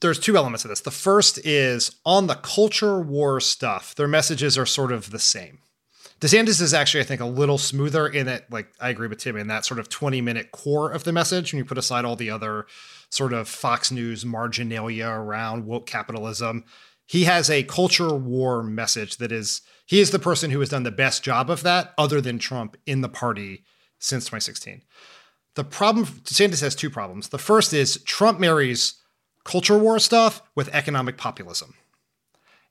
S4: there's two elements of this. The first is on the culture war stuff, their messages are sort of the same. DeSantis is actually, I think, a little smoother in that, like, I agree with Tim in that sort of 20 minute core of the message. When you put aside all the other sort of Fox News marginalia around woke capitalism, he has a culture war message that is, he is the person who has done the best job of that, other than Trump, in the party since 2016. The problem, DeSantis has two problems. The first is Trump marries culture war stuff with economic populism.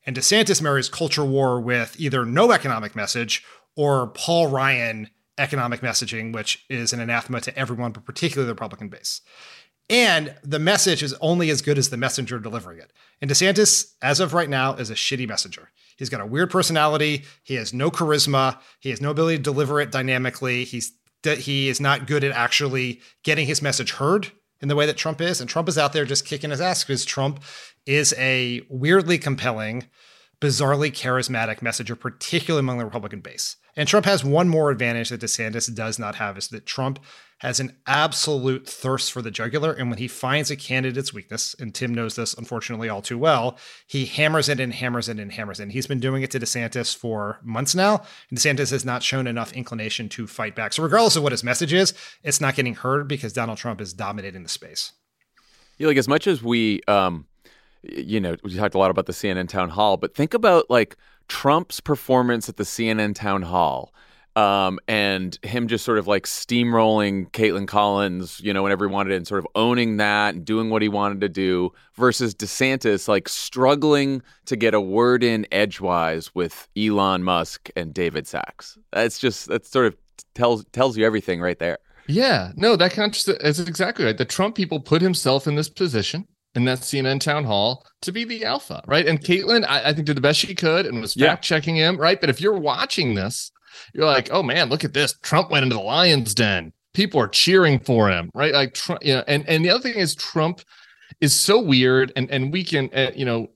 S4: And DeSantis marries culture war with either no economic message or Paul Ryan economic messaging, which is an anathema to everyone, but particularly the Republican base. And the message is only as good as the messenger delivering it. And DeSantis, as of right now, is a shitty messenger. He's got a weird personality. He has no charisma. He has no ability to deliver it dynamically. He's he is not good at actually getting his message heard in the way that Trump is. And Trump is out there just kicking his ass because Trump is a weirdly compelling, bizarrely charismatic messenger, particularly among the Republican base. And Trump has one more advantage that DeSantis does not have is that Trump has an absolute thirst for the jugular. And when he finds a candidate's weakness, and Tim knows this unfortunately all too well, he hammers it and hammers it and hammers it. And he's been doing it to DeSantis for months now. And DeSantis has not shown enough inclination to fight back. So, regardless of what his message is, it's not getting heard because Donald Trump is dominating the space.
S3: Yeah, like as much as we, um, you know, we talked a lot about the CNN town hall, but think about like Trump's performance at the CNN town hall um, and him just sort of like steamrolling Kaitlan Collins, you know, whenever he wanted and sort of owning that and doing what he wanted to do versus DeSantis like struggling to get a word in edgewise with Elon Musk and David Sacks. That's just, that sort of tells, tells you everything right there.
S12: Yeah, no, that contrast is exactly right. The Trump people put himself in this position in that CNN town hall to be the alpha, right? And Kaitlan, I, I think did the best she could and was fact checking him, right? But if you're watching this, you're like, oh man, look at this. Trump went into the lion's den. People are cheering for him, right? Like, Trump, you know, and and the other thing is Trump is so weird, and and we can, uh, you know,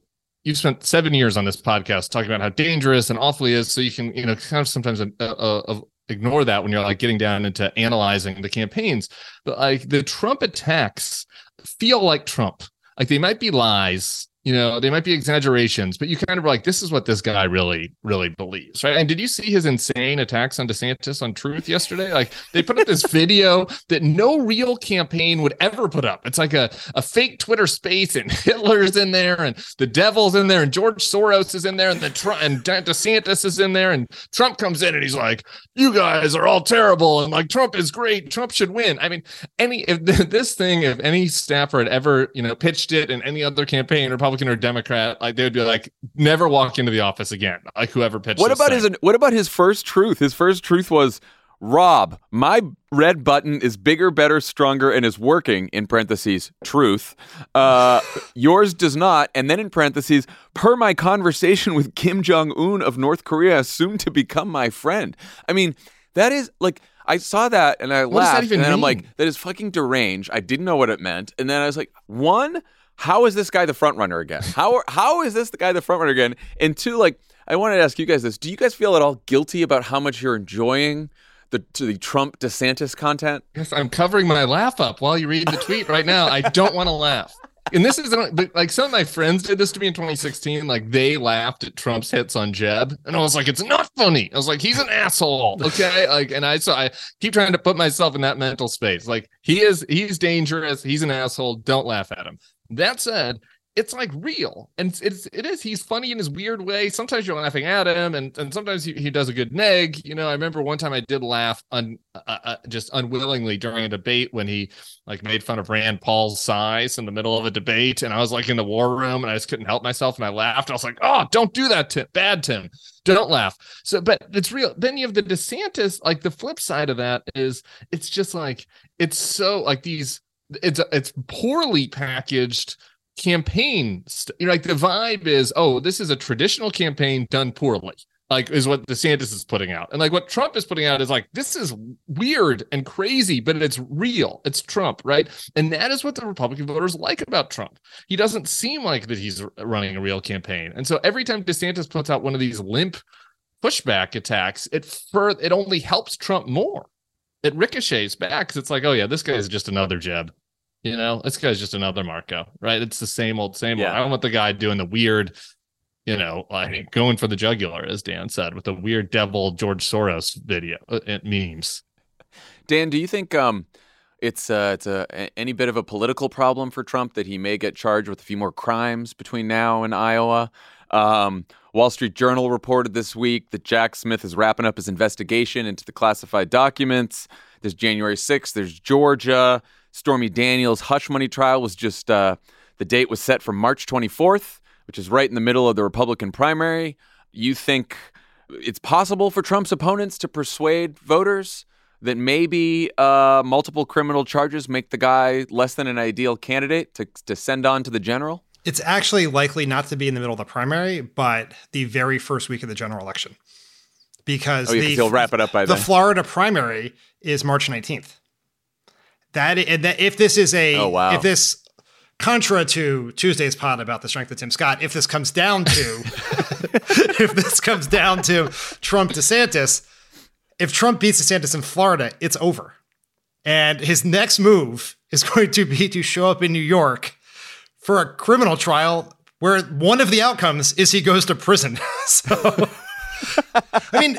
S12: you've spent seven years on this podcast talking about how dangerous and awful he is. So you can, you know, kind of sometimes uh, uh, ignore that when you're like getting down into analyzing the campaigns. But like the Trump attacks feel like Trump. Like they might be lies, you know, they might be exaggerations, but you kind of like, this is what this guy really, really believes, right? And did you see his insane attacks on DeSantis on Truth yesterday? Like they put up this <laughs> video that no real campaign would ever put up. It's like a, a fake Twitter space, and <laughs> Hitler's in there, and the devil's in there, and George Soros is in there, and the Trump and DeSantis is in there, and Trump comes in and he's like, "You guys are all terrible," and like Trump is great, Trump should win. I mean, any if <laughs> this thing, if any staffer had ever, you know, pitched it in any other campaign, Republican Republican or Democrat, like they would be like, never walk into the office again. Like whoever pitched.
S3: What about
S12: thing.
S3: his? What about his first truth? His first truth was, Rob, my red button is bigger, better, stronger, and is working. In parentheses, truth. Uh, <laughs> yours does not. And then in parentheses, per my conversation with Kim Jong Un of North Korea, soon to become my friend. I mean, that is like. I saw that and I
S12: What
S3: laughed, and I'm like, "That is fucking deranged." I didn't know what it meant, and then I was like, "One, how is this guy the front runner again? How how is this the guy the front runner again?" And two, like, I wanted to ask you guys this: Do you guys feel at all guilty about how much you're enjoying the the Trump DeSantis content?
S12: Yes, I'm covering my laugh up while you read the tweet right now. I don't want to laugh. And this is like some of my friends did this to me in 2016. Like they laughed at Trump's hits on Jeb, and I was like, "It's not funny." I was like, "He's an asshole." Okay, like, and I so I keep trying to put myself in that mental space. Like he is, he's dangerous. He's an asshole. Don't laugh at him. That said, it's like real, and it's it is. He's funny in his weird way. Sometimes you're laughing at him, and and sometimes he, he does a good neg. You know, I remember one time I did laugh un, uh, uh, just unwillingly during a debate when he like made fun of Rand Paul's size in the middle of a debate, and I was like in the war room, and I just couldn't help myself, and I laughed. I was like, "Oh, don't do that, Tim. Bad Tim. Don't laugh." So, but it's real. Then you have the DeSantis. Like the flip side of that is, it's just like it's so like these. It's it's poorly packaged campaign. St- you know, like the vibe is, oh, this is a traditional campaign done poorly. Like is what DeSantis is putting out, and like what Trump is putting out is like this is weird and crazy, but it's real. It's Trump, right? And that is what the Republican voters like about Trump. He doesn't seem like that he's running a real campaign, and so every time DeSantis puts out one of these limp pushback attacks, it fur it only helps Trump more. It ricochets back because it's like, oh yeah, this guy is just another Jeb. You know, this guy's just another Marco, right? It's the same old, same old. I don't want the guy doing the weird, you know, like going for the jugular, as Dan said, with the weird devil George Soros video uh, uh, memes.
S3: Dan, do you think um, it's uh, it's a, a- any bit of a political problem for Trump that he may get charged with a few more crimes between now and Iowa? Um, Wall Street Journal reported this week that Jack Smith is wrapping up his investigation into the classified documents. There's January 6th. There's Georgia. Stormy Daniels' hush money trial was just uh, the date was set for March 24th, which is right in the middle of the Republican primary. You think it's possible for Trump's opponents to persuade voters that maybe uh, multiple criminal charges make the guy less than an ideal candidate to, to send on to the general?
S4: It's actually likely not to be in the middle of the primary, but the very first week of the general election. Because
S3: Oh,
S4: the,
S3: he'll wrap it up by
S4: the
S3: then.
S4: Florida primary is March 19th. That, and that if this is a
S3: Oh, wow.
S4: if this contra to Tuesday's pod about the strength of Tim Scott, if this comes down to <laughs> <laughs> if this comes down to Trump DeSantis, if Trump beats DeSantis in Florida, it's over. And his next move is <laughs> going to be to show up in New York for a criminal trial where one of the outcomes is he goes to prison. <laughs> so, I mean,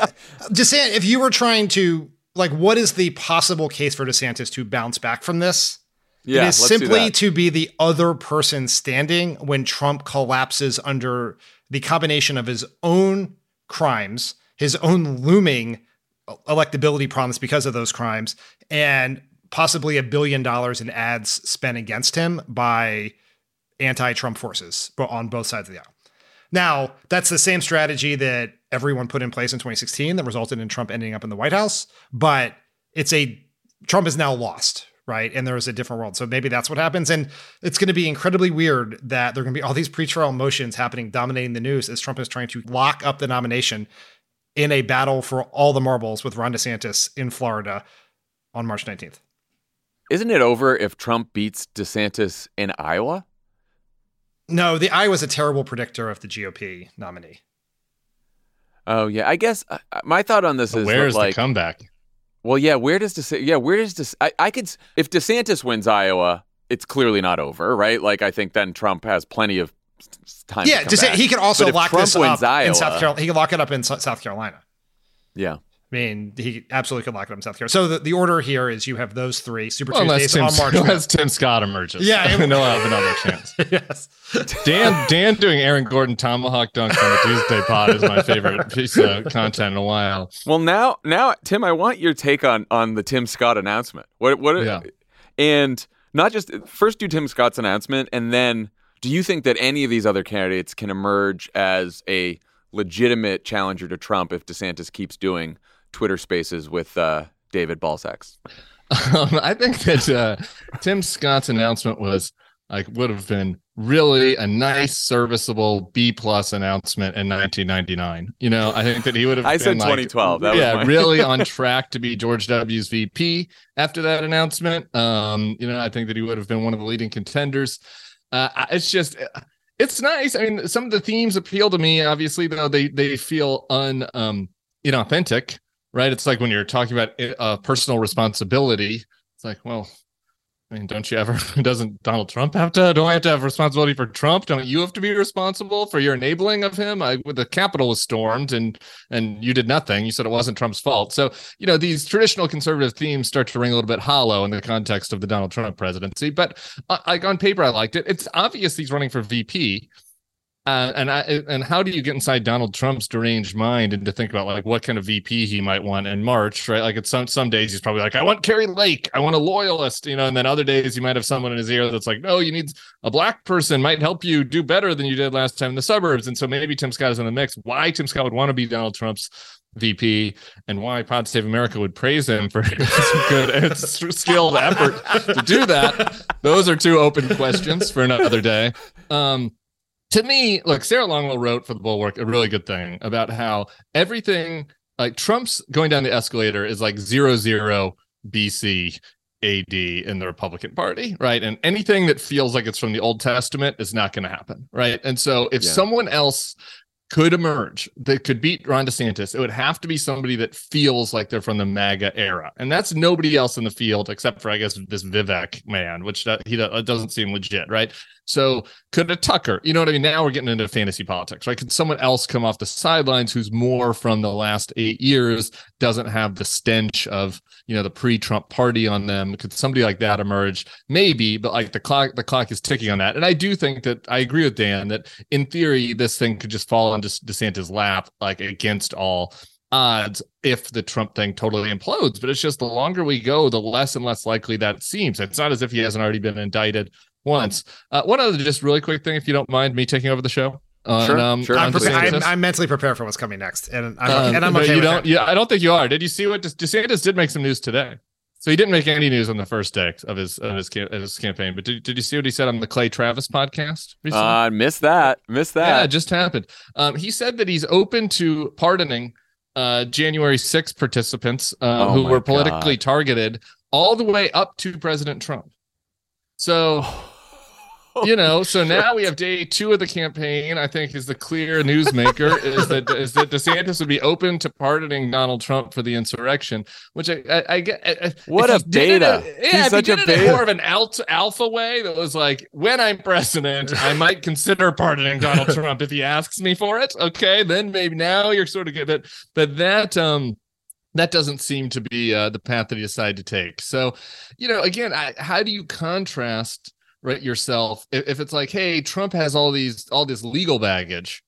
S4: DeSantis, if you were trying to, like, what is the possible case for DeSantis to bounce back from this?
S3: Yeah,
S4: it is simply to be the other person standing when Trump collapses under the combination of his own crimes, his own looming electability promise because of those crimes, and possibly a billion dollars in ads spent against him by anti-Trump forces on both sides of the aisle. Now, that's the same strategy that everyone put in place in 2016 that resulted in Trump ending up in the White House, but it's a Trump is now lost, right? And there is a different world. So maybe that's what happens. And it's going to be incredibly weird that there are going to be all these pretrial motions happening, dominating the news as Trump is trying to lock up the nomination in a battle for all the marbles with Ron DeSantis in Florida on March 19th.
S3: Isn't it over if Trump beats DeSantis in Iowa?
S4: No, the Iowa's a terrible predictor of the GOP nominee.
S3: Oh yeah, I guess uh, my thought on this
S12: But
S3: is
S12: where's
S3: like,
S12: the comeback?
S3: Well, yeah, where does DeSantis? Yeah, where does this? I, I could if DeSantis wins Iowa, it's clearly not over, right? Like I think then Trump has plenty of s- s- time.
S4: yeah,
S3: to come
S4: to
S3: back.
S4: he could also lock
S3: Trump
S4: this
S3: wins
S4: up
S3: Iowa,
S4: in South Carolina. He could lock it up in Sou- South Carolina.
S3: Yeah.
S4: I mean, he absolutely could lock it up in South Carolina. So the, the order here is you have those three Super
S12: Well,
S4: Tuesdays
S12: Tim,
S4: on March.
S12: unless Tim Scott emerges.
S4: Yeah, <laughs> it-
S12: then they'll have another chance. <laughs>
S4: yes.
S12: Dan Dan doing Aaron Gordon tomahawk dunks on the Tuesday pod is my favorite piece of content in a while.
S3: Well, now, now, Tim, I want your take on on the Tim Scott announcement. What, what,
S12: Yeah.
S3: and not just first do Tim Scott's announcement, and then do you think that any of these other candidates can emerge as a legitimate challenger to Trump if DeSantis keeps doing Twitter Spaces with uh, David Balzacs?
S12: Um, I think that uh, Tim Scott's announcement was like would have been really a nice, serviceable B plus announcement in 1999. You know, I think that he would have.
S3: I said
S12: been, like,
S3: 2012. That was
S12: yeah, <laughs> really on track to be George W.'s VP after that announcement. Um, you know, I think that he would have been one of the leading contenders. Uh, it's just. It's nice. I mean, some of the themes appeal to me. Obviously, though, they they feel un um inauthentic, right? It's like when you're talking about uh, personal responsibility. It's like, well, I mean, don't you ever? <laughs> Doesn't Donald Trump have to? Don't I have to have responsibility for Trump? Don't you have to be responsible for your enabling of him? I, the Capitol was stormed, and and you did nothing. You said it wasn't Trump's fault. So you know these traditional conservative themes start to ring a little bit hollow in the context of the Donald Trump presidency. But uh, like on paper, I liked it. It's obvious he's running for VP. Uh, and I and how do you get inside Donald Trump's deranged mind and to think about like what kind of VP he might want in March, right? Like it's some some days he's probably like, I want Kari Lake, I want a loyalist, you know, and then other days he might have someone in his ear that's like, no, you need a black person might help you do better than you did last time in the suburbs, and so maybe Tim Scott is in the mix. Why Tim Scott would want to be Donald Trump's VP and why Pod Save America would praise him for <laughs> his good and skilled effort to do that. Those are two open questions for another day. Um, to me, look, Sarah Longwell wrote for the Bulwark a really good thing about how everything like Trump's going down the escalator is like zero zero BC AD in the Republican Party, right? And anything that feels like it's from the Old Testament is not going to happen, right? And so if
S3: Yeah.
S12: someone else could emerge that could beat Ron DeSantis, it would have to be somebody that feels like they're from the MAGA era, and that's nobody else in the field except for I guess this Vivek man, which that, he that doesn't seem legit, right? So could a Tucker, you know what I mean? Now we're getting into fantasy politics, right? Could someone else come off the sidelines who's more from the last eight years, doesn't have the stench of you know the pre-Trump party on them? Could somebody like that emerge? Maybe, but like the clock, the clock is ticking on that. And I do think that I agree with Dan that in theory this thing could just fall into DeSantis' lap, like against all odds if the Trump thing totally implodes. But it's just the longer we go, the less and less likely that seems. It's not as if he hasn't already been indicted once. Uh, one other just really quick thing, if you don't mind me taking over the show. On,
S3: Sure,
S12: um,
S3: sure.
S12: on
S4: I'm, prepa- I'm, I'm mentally prepared for what's coming next, and I'm,
S12: Um,
S4: and I'm okay
S12: you
S4: with
S12: don't.
S4: that.
S12: Yeah, I don't think you are. Did you see what De- DeSantis did make some news today? So he didn't make any news on the first day of his of his, of his campaign. But did, did you see what he said on the Clay Travis podcast?
S3: Uh,
S12: recently?
S3: I missed that. Missed that.
S12: Yeah, it just happened. Um, he said that he's open to pardoning uh, January 6 participants uh,
S3: Oh
S12: who were politically
S3: God.
S12: targeted all the way up to President Trump. So, <laughs> you know, so now we have day two of the campaign. I think is the clear newsmaker is that <laughs> is that DeSantis would be open to pardoning Donald Trump for the insurrection, which I I, I get.
S3: What
S12: if
S3: a
S12: did it
S3: beta.
S12: in-
S3: He's such a beta.
S12: more of an alpha, alpha way that was like, when I'm president, I might consider pardoning Donald <laughs> Trump if he asks me for it. Okay, then maybe now you're sort of good, but but that um that doesn't seem to be uh, the path that he decided to take. So, you know, again, I, how do you contrast right yourself if, if it's like, hey, Trump has all these all this legal baggage.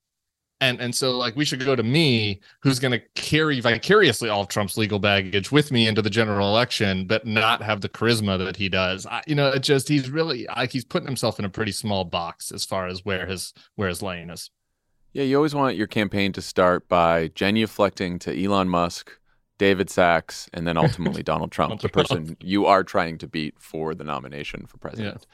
S12: And, and so like we should go to me who's going to carry vicariously all of Trump's legal baggage with me into the general election but not have the charisma that he does. I, you know, it just he's really like he's putting himself in a pretty small box as far as where his where his lane is.
S3: Yeah, you always want your campaign to start by genuflecting to Elon Musk, David Sacks, and then ultimately <laughs> Donald Trump, the person you are trying to beat for the nomination for president.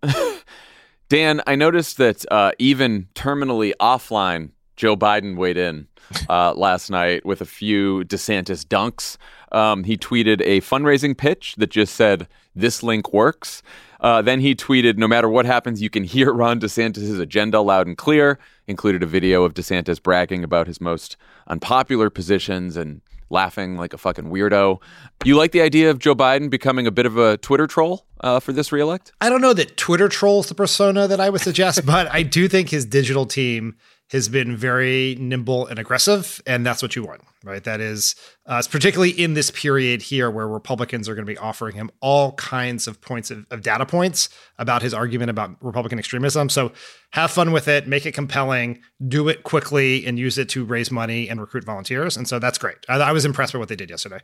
S3: <laughs> Dan, I noticed that uh, even terminally offline, Joe Biden weighed in uh, last night with a few DeSantis dunks. Um, he tweeted a fundraising pitch that just said, This link works. Uh, then he tweeted, "No matter what happens, you can hear Ron DeSantis' agenda loud and clear." Included a video of DeSantis bragging about his most unpopular positions and laughing like a fucking weirdo. You like the idea of Joe Biden becoming a bit of a Twitter troll uh, for this reelect?
S4: I don't know that Twitter trolls the persona that I would suggest, <laughs> but I do think his digital team has been very nimble and aggressive, and that's what you want, right? That is, uh, particularly in this period here where Republicans are going to be offering him all kinds of points of, of, data points about his argument about Republican extremism. So have fun with it, make it compelling, do it quickly, and use it to raise money and recruit volunteers. And so that's great. I, I was impressed by what they did yesterday.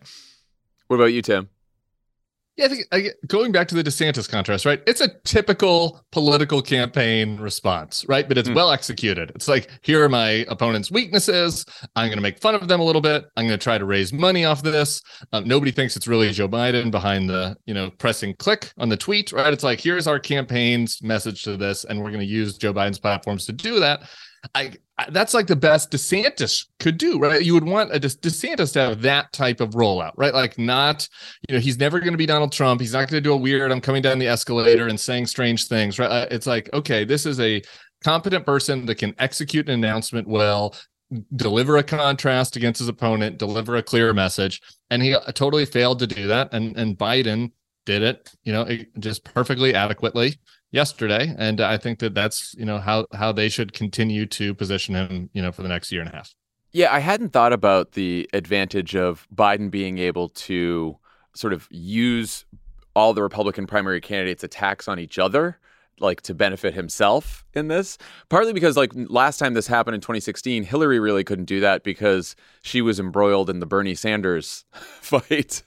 S3: What about you, Tim?
S12: Yeah, I think I, going back to the DeSantis contrast, right? It's a typical political campaign response, right? But it's mm. well executed. It's like, here are my opponent's weaknesses. I'm going to make fun of them a little bit. I'm going to try to raise money off this. Um, nobody thinks it's really Joe Biden behind the, you know, pressing click on the tweet, right? It's like, here's our campaign's message to this, and we're going to use Joe Biden's platforms to do that. I, I, that's like the best DeSantis could do, right? You would want a De- DeSantis to have that type of rollout, right? Like not, you know, he's never going to be Donald Trump. He's not going to do a weird. I'm coming down the escalator and saying strange things, right? Uh, it's like okay, this is a competent person that can execute an announcement well, deliver a contrast against his opponent, deliver a clear message, and he uh, totally failed to do that. And and Biden did it, you know, just perfectly adequately yesterday, and I think that that's you know how how they should continue to position him, you know, for the next year and a half.
S3: Yeah, I hadn't thought about the advantage of Biden being able to sort of use all the Republican primary candidates' attacks on each other like to benefit himself in this partly because like last time this happened in 2016 hillary really couldn't do that because she was embroiled in the bernie sanders <laughs> fight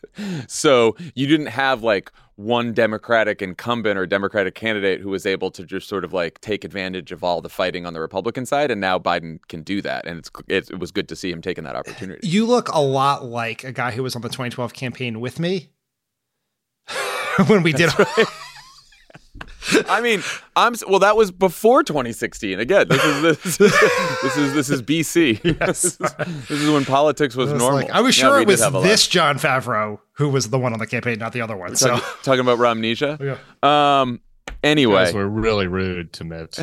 S3: so you didn't have like one Democratic incumbent or Democratic candidate who was able to just sort of like take advantage of all the fighting on the Republican side, and now Biden can do that, and it's it, it was good to see him taking that opportunity.
S4: You look a lot like a guy who was on the 2012 campaign with me <laughs> when we did. Right.
S3: I mean, I'm well. That was before 2016. Again, this is this, <laughs> this is this is BC. Yes. <laughs> this, is, this is when politics was, was normal.
S4: Like, I was sure yeah, it was this Jon Favreau who was the one on the campaign, not the other one. So
S3: talking, <laughs> talking about Romnesia. Yeah. Um, Anyway,
S12: we're really rude to Mitt.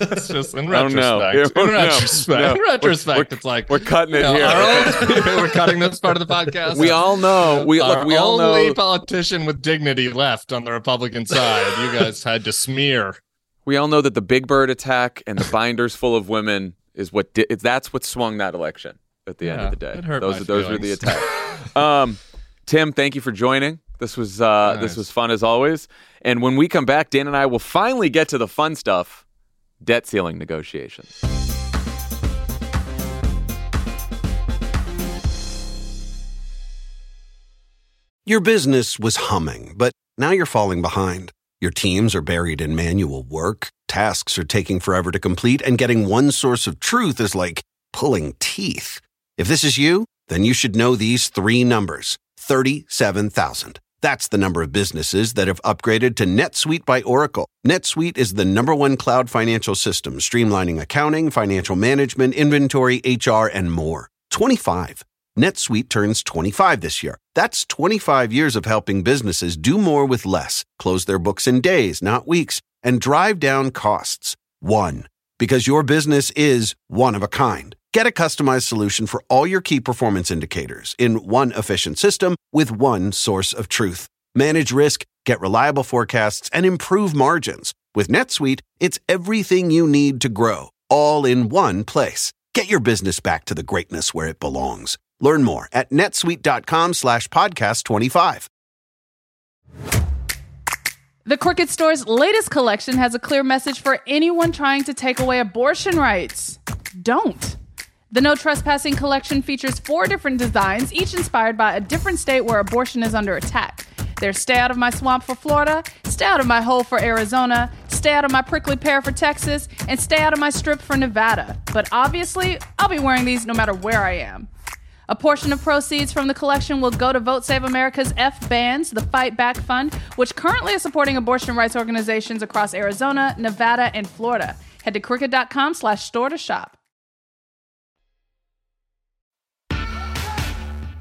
S12: It's just in retrospect. <laughs> In retrospect, no. in retrospect,
S3: we're,
S12: it's like
S3: we're cutting it know, here.
S12: Own, <laughs> <laughs> we're cutting this part of the podcast.
S3: We all know. We look. We all know.
S12: Only politician with dignity left on the Republican side. You guys had to smear.
S3: We all know that the Big Bird attack and the binders full of women is what di- that's what swung that election at the yeah, end of the day. those those were the attacks. um, Tim, thank you for joining. This was uh, nice. this was fun as always. And when we come back, Dan and I will finally get to the fun stuff: debt ceiling negotiations.
S2: Your business was humming, but now you're falling behind. Your teams are buried in manual work. Tasks are taking forever to complete, and getting one source of truth is like pulling teeth. If this is you, then you should know these three numbers 37,000. That's the number of businesses that have upgraded to NetSuite by Oracle. NetSuite is the number one cloud financial system, streamlining accounting, financial management, inventory, HR, and more. 25. NetSuite turns 25 this year. That's 25 years of helping businesses do more with less, close their books in days, not weeks, and drive down costs. One. Because your business is one of a kind. Get a customized solution for all your key performance indicators in one efficient system with one source of truth. Manage risk, get reliable forecasts, and improve margins. With NetSuite, it's everything you need to grow, all in one place. Get your business back to the greatness where it belongs. Learn more at netsuite.com slash podcast 25.
S11: The Crooked Store's latest collection has a clear message for anyone trying to take away abortion rights. Don't. The No Trespassing collection features four different designs, each inspired by a different state where abortion is under attack. There's Stay Out of My Swamp for Florida, Stay Out of My Hole for Arizona, Stay Out of My Prickly Pear for Texas, and Stay Out of My Strip for Nevada. But obviously, I'll be wearing these no matter where I am. A portion of proceeds from the collection will go to Vote Save America's F Bands, the Fight Back Fund, which currently is supporting abortion rights organizations across Arizona, Nevada, and Florida. Head to crooked.com slash store to shop.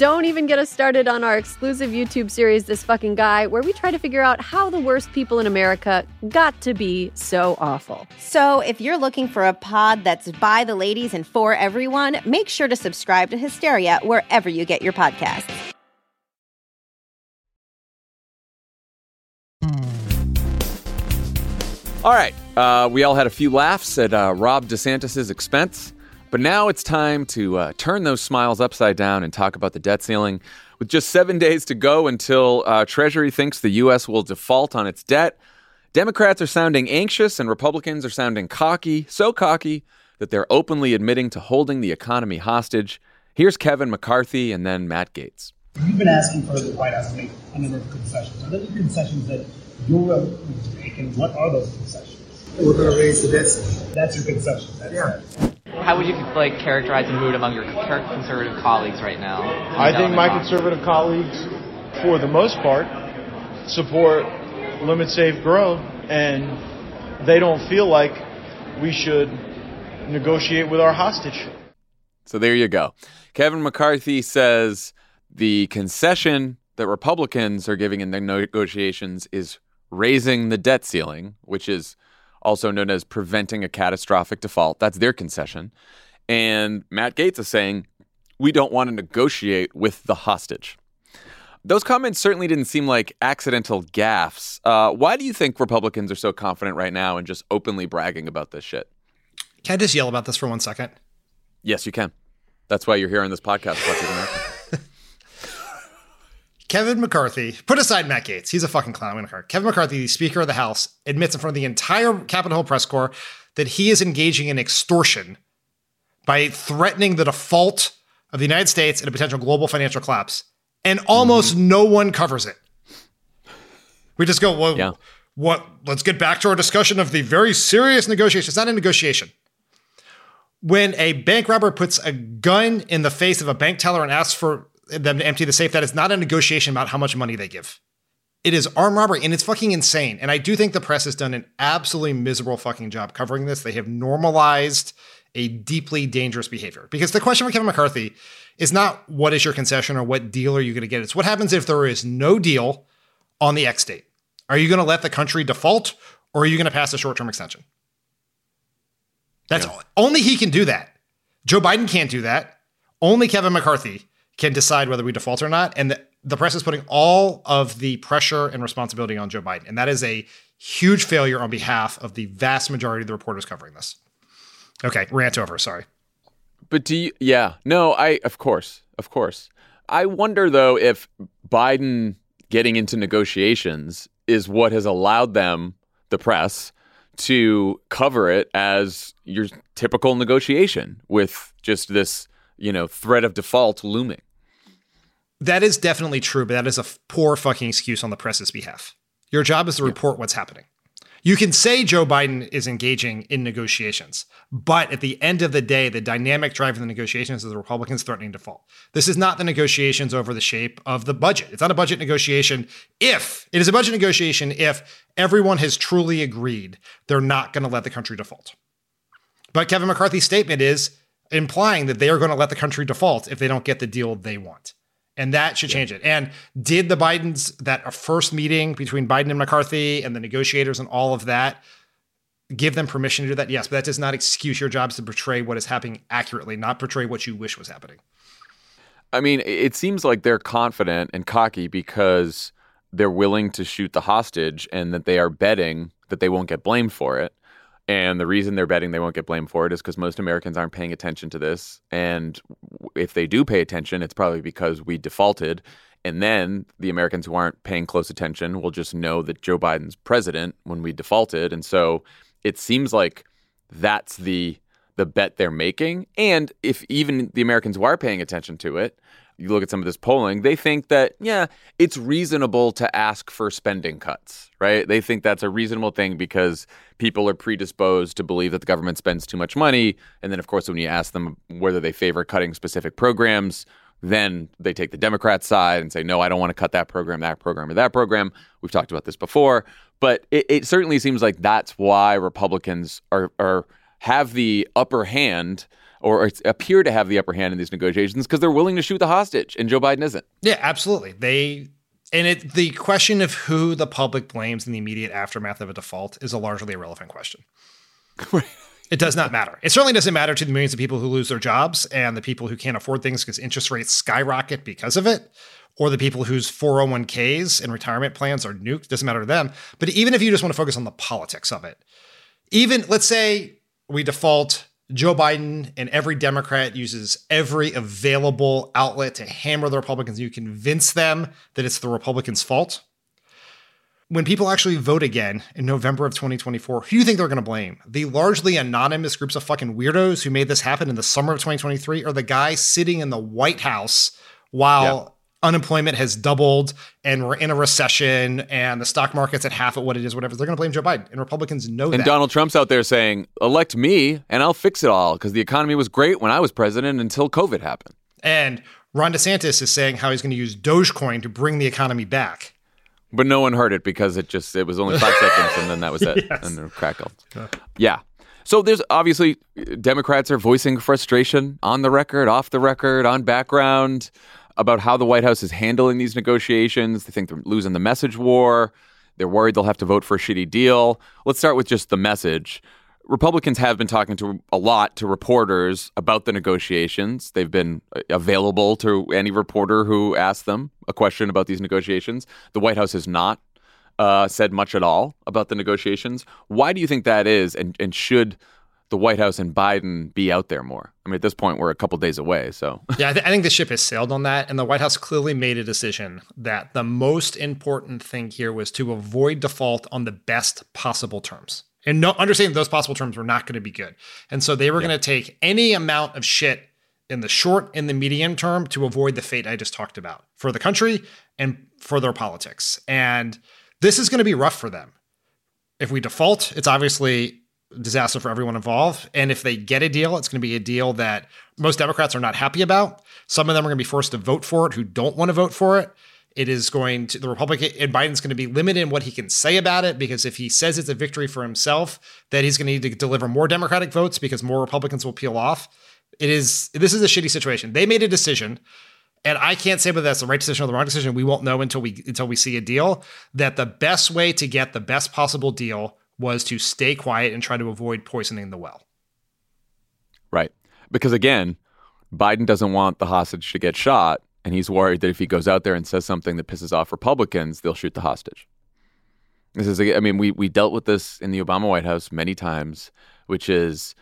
S13: Don't even get us started on our exclusive YouTube series, This Fucking Guy, where we try to figure out how the worst people in America got to be so awful.
S14: So, if you're looking for a pod that's by the ladies and for everyone, make sure to subscribe to Hysteria wherever you get your podcasts.
S3: All right. Uh, we all had a few laughs at uh, Rob DeSantis' expense. But now it's time to uh, turn those smiles upside down and talk about the debt ceiling. With just seven days to go until uh, Treasury thinks the U.S. will default on its debt, Democrats are sounding anxious and Republicans are sounding cocky, so cocky that they're openly admitting to holding the economy hostage. Here's Kevin McCarthy and then Matt Gaetz.
S15: You've been asking for the White House to make a number of concessions. Are those concessions that you're willing to make, and what are those concessions?
S16: We're going to raise the debt ceiling.
S15: That's your concession. That's
S16: yeah.
S17: How would you like characterize the mood among your conservative colleagues right now?
S18: I think my conservative colleagues, for the most part, support limit, save, grow, and they don't feel like we should negotiate with our hostage.
S3: So there you go. Kevin McCarthy says the concession that Republicans are giving in the negotiations is raising the debt ceiling, which is also known as preventing a catastrophic default. That's their concession. And Matt Gaetz is saying, we don't want to negotiate with the hostage. Those comments certainly didn't seem like accidental gaffes. Uh, why do you think Republicans are so confident right now and just openly bragging about this shit?
S4: Can I just yell about this for one second?
S3: Yes, you can. That's why you're here on this podcast,
S4: Kevin McCarthy, put aside Matt Gaetz, he's a fucking clown. Kevin McCarthy, the Speaker of the House, admits in front of the entire Capitol Hill press corps that he is engaging in extortion by threatening the default of the United States and a potential global financial collapse. And almost mm-hmm. no one covers it. We just go, well, yeah. what? Let's get back to our discussion of the very serious negotiation. It's not a negotiation. When a bank robber puts a gun in the face of a bank teller and asks for them to empty the safe. That is not a negotiation about how much money they give. It is armed robbery and it's fucking insane. And I do think the press has done an absolutely miserable fucking job covering this. They have normalized a deeply dangerous behavior. Because the question for Kevin McCarthy is not what is your concession or what deal are you going to get? It's what happens if there is no deal on the X date? Are you going to let the country default or are you going to pass a short term extension? That's yeah. only he can do that. Joe Biden can't do that. Only Kevin McCarthy can decide whether we default or not. And the, the press is putting all of the pressure and responsibility on Joe Biden. And that is a huge failure on behalf of the vast majority of the reporters covering this. Okay, rant over. Sorry.
S3: But do you, yeah, no, I, of course, of course. I wonder though if Biden getting into negotiations is what has allowed them, the press, to cover it as your typical negotiation with just this, you know, threat of default looming.
S4: That is definitely true, but that is a f- poor fucking excuse on the press's behalf. Your job is to report what's happening. You can say Joe Biden is engaging in negotiations, but at the end of the day, the dynamic driving the negotiations is the Republicans threatening default. This is not the negotiations over the shape of the budget. It's not a budget negotiation if it is a budget negotiation if everyone has truly agreed they're not going to let the country default. But Kevin McCarthy's statement is implying that they are going to let the country default if they don't get the deal they want and that should change it. And did the Bidens that first meeting between Biden and McCarthy and the negotiators and all of that give them permission to do that? Yes, but that does not excuse your jobs to portray what is happening accurately, not portray what you wish was happening.
S3: I mean, it seems like they're confident and cocky because they're willing to shoot the hostage and that they are betting that they won't get blamed for it. And the reason they're betting they won't get blamed for it is because most Americans aren't paying attention to this. And if they do pay attention, it's probably because we defaulted. And then the Americans who aren't paying close attention will just know that Joe Biden's president when we defaulted. And so it seems like that's the the bet they're making. And if even the Americans who are paying attention to it, you look at some of this polling, they think that, yeah, it's reasonable to ask for spending cuts, right? They think that's a reasonable thing because people are predisposed to believe that the government spends too much money. And then, of course, when you ask them whether they favor cutting specific programs, then they take the Democrat side and say, no, I don't want to cut that program, that program, or that program. We've talked about this before. But it, it certainly seems like that's why Republicans are, are have the upper hand or appear to have the upper hand in these negotiations because they're willing to shoot the hostage, and Joe Biden isn't.
S4: Yeah, absolutely. They and it the question of who the public blames in the immediate aftermath of a default is a largely irrelevant question. <laughs> It does not matter. It certainly doesn't matter to the millions of people who lose their jobs and the people who can't afford things because interest rates skyrocket because of it, or the people whose 401ks and retirement plans are nuked. Doesn't matter to them. But even if you just want to focus on the politics of it, even let's say we default Joe Biden and every Democrat uses every available outlet to hammer the Republicans. You convince them that it's the Republicans' fault. When people actually vote again in November of 2024, who do you think they're going to blame? The largely anonymous groups of fucking weirdos who made this happen in the summer of 2023 or the guy sitting in the White House while unemployment has doubled and we're in a recession and the stock market's at half of what it is, whatever, they're going to blame Joe Biden. And Republicans know
S3: and
S4: that.
S3: And Donald Trump's out there saying, elect me and I'll fix it all because the economy was great when I was president until COVID happened.
S4: And Ron DeSantis is saying how he's going to use Dogecoin to bring the economy back.
S3: But no one heard it because it just, it was only five <laughs> seconds and then that was it.
S4: Yes.
S3: And it crackled. Yeah. So there's obviously Democrats are voicing frustration on the record, off the record, on background about how the White House is handling these negotiations. They think they're losing the message war. They're worried they'll have to vote for a shitty deal. Let's start with just the message. Republicans have been talking to a lot to reporters about the negotiations. They've been uh, available to any reporter who asked them a question about these negotiations. The White House has not uh, said much at all about the negotiations. Why do you think that is? And, and should the White House and Biden be out there more? I mean, at this point, we're a couple days away. So, <laughs>
S4: yeah, I, th- I, think the ship has sailed on that. And the White House clearly made a decision that the most important thing here was to avoid default on the best possible terms. And no, understanding those possible terms were not going to be good. And so they were yeah. going to take any amount of shit in the short and the medium term to avoid the fate I just talked about for the country and for their politics. And this is going to be rough for them. If we default, it's obviously disaster for everyone involved. And if they get a deal, it's going to be a deal that most Democrats are not happy about. Some of them are going to be forced to vote for it who don't want to vote for it. It is going to the Republican and Biden's going to be limited in what he can say about it because if he says it's a victory for himself, that he's going to need to deliver more Democratic votes because more Republicans will peel off. It is this is a shitty situation. They made a decision, and I can't say whether that's the right decision or the wrong decision. We won't know until we until we see a deal. That the best way to get the best possible deal was to stay quiet and try to avoid poisoning the well.
S3: Right. Because again, Biden doesn't want the hostage to get shot, and he's worried that if he goes out there and says something that pisses off Republicans, they'll shoot the hostage. This is, I mean, we, we dealt with this in the Obama White House many times, which is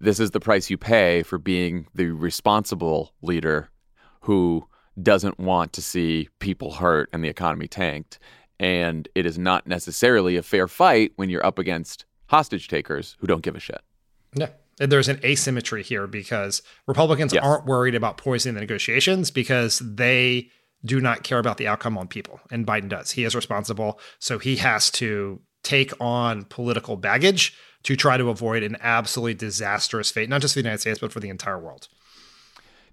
S3: this is the price you pay for being the responsible leader who doesn't want to see people hurt and the economy tanked. And it is not necessarily a fair fight when you're up against hostage takers who don't give a shit.
S4: Yeah. And there's an asymmetry here because Republicans
S3: Yes.
S4: aren't worried about poisoning the negotiations because they do not care about the outcome on people. And Biden does. He is responsible. So he has to take on political baggage to try to avoid an absolutely disastrous fate, not just for the United States, but for the entire world.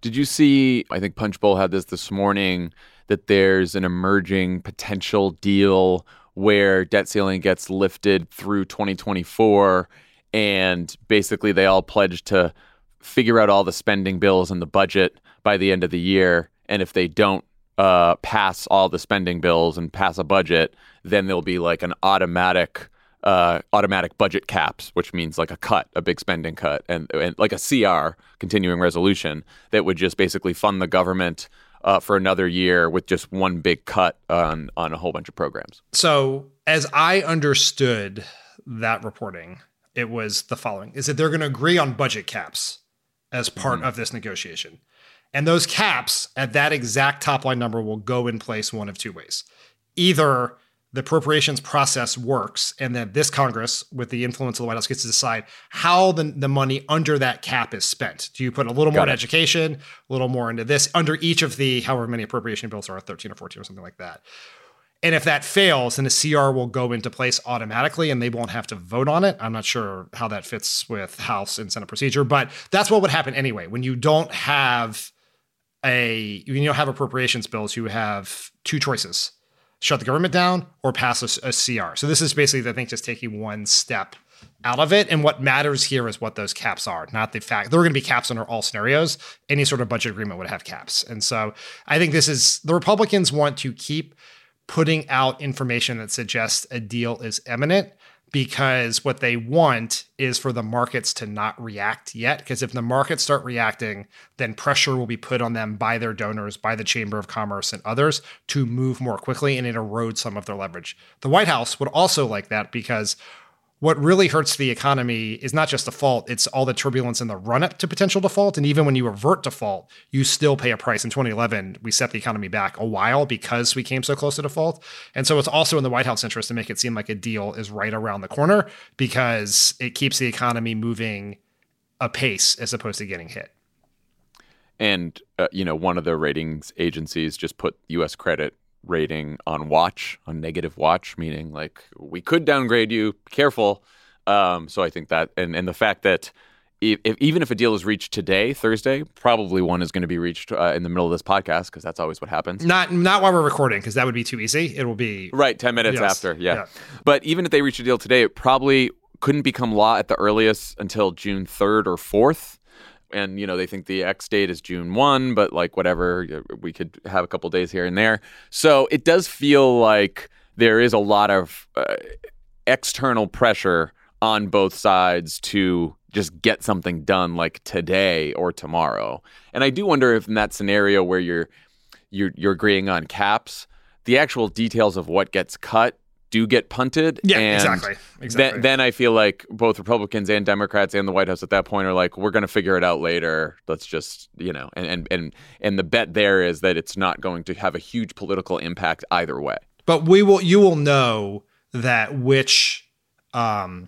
S3: Did you see? I think Punchbowl had this this morning that there's an emerging potential deal where debt ceiling gets lifted through 2024, and basically they all pledge to figure out all the spending bills and the budget by the end of the year. And if they don't uh, pass all the spending bills and pass a budget, then there'll be like an automatic uh, automatic budget caps, which means like a cut, a big spending cut, and, and like a CR, continuing resolution, that would just basically fund the government uh, for another year with just one big cut on on a whole bunch of programs.
S4: So, as I understood that reporting, it was the following is that they're going to agree on budget caps as part of this negotiation. And those caps at that exact top line number will go in place one of two ways. Either the appropriations process works, and then this Congress, with the influence of the White House, gets to decide how the, the money under that cap is spent. Do you put a little more
S3: Got
S4: in education, a little more into this, under each of the however many appropriation bills are, 13 or 14 or something like that? And if that fails, then a CR will go into place automatically and they won't have to vote on it. I'm not sure how that fits with House and Senate procedure, but that's what would happen anyway. When you don't have a, when you don't have appropriations bills, you have two choices shut the government down or pass a, a CR. So this is basically, I think, just taking one step out of it. And what matters here is what those caps are, not the fact there are going to be caps under all scenarios. Any sort of budget agreement would have caps. And so I think this is the Republicans want to keep putting out information that suggests a deal is imminent because what they want is for the markets to not react yet. Because if the markets start reacting, then pressure will be put on them by their donors, by the Chamber of Commerce and others to move more quickly and it erodes some of their leverage. The White House would also like that because what really hurts the economy is not just default, it's all the turbulence in the run up to potential default. And even when you avert default, you still pay a price. In 2011, we set the economy back a while because we came so close to default. And so it's also in the White House interest to make it seem like a deal is right around the corner because it keeps the economy moving a pace as opposed to getting hit.
S3: And uh, you know, one of the ratings agencies just put U.S. credit rating on watch, on negative watch, meaning like we could downgrade you. Careful. Um, so I think that, and and the fact that if, if, even if a deal is reached today, Thursday, probably one is going to be reached uh, in the middle of this podcast because that's always what happens.
S4: Not not while we're recording because that would be too easy. It will be
S3: Right, 10 minutes
S4: Yes.
S3: after. Yeah.
S4: Yeah.
S3: But even if they reach a deal today, it probably couldn't become law at the earliest until June 3rd or 4th. And, you know, they think the X date is June 1, but like whatever, we could have a couple days here and there. So it does feel like there is a lot of uh, external pressure on both sides to just get something done like today or tomorrow. And I do wonder if in that scenario where you're you're you're agreeing on caps, the actual details of what gets cut do get punted.
S4: Yeah, exactly, exactly.
S3: Then, then I feel like both Republicans and Democrats and the White House at that point are like, we're going to figure it out later. Let's just, you know, and and and and the bet there is that it's not going to have a huge political impact either way.
S4: but we will you will know that which um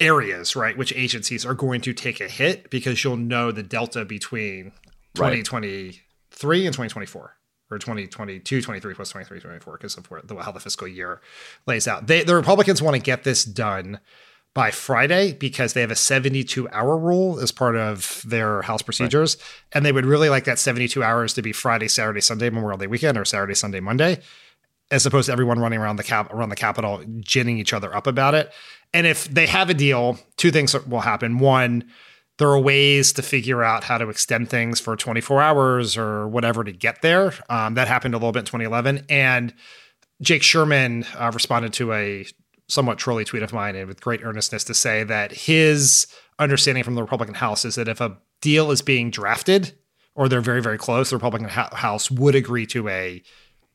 S4: areas right which agencies are going to take a hit because you'll know the delta between
S3: Right.
S4: 2023 and 2024 or 2022 23 plus 23 24 because of where the, how the fiscal year lays out they the republicans want to get this done by Friday because they have a 72 hour rule as part of their house procedures. And they would really like that 72 hours to be Friday, Saturday, Sunday, Memorial Day weekend, or Saturday, Sunday, Monday, as opposed to everyone running around the cap around the Capitol, ginning each other up about it. And if they have a deal, two things will happen. One, there are ways to figure out how to extend things for 24 hours or whatever to get there. Um, that happened a little bit in 2011. And Jake Sherman uh, responded to a somewhat trolly tweet of mine and with great earnestness to say that his understanding from the Republican House is that if a deal is being drafted or they're very, very close, the Republican ho- House would agree to a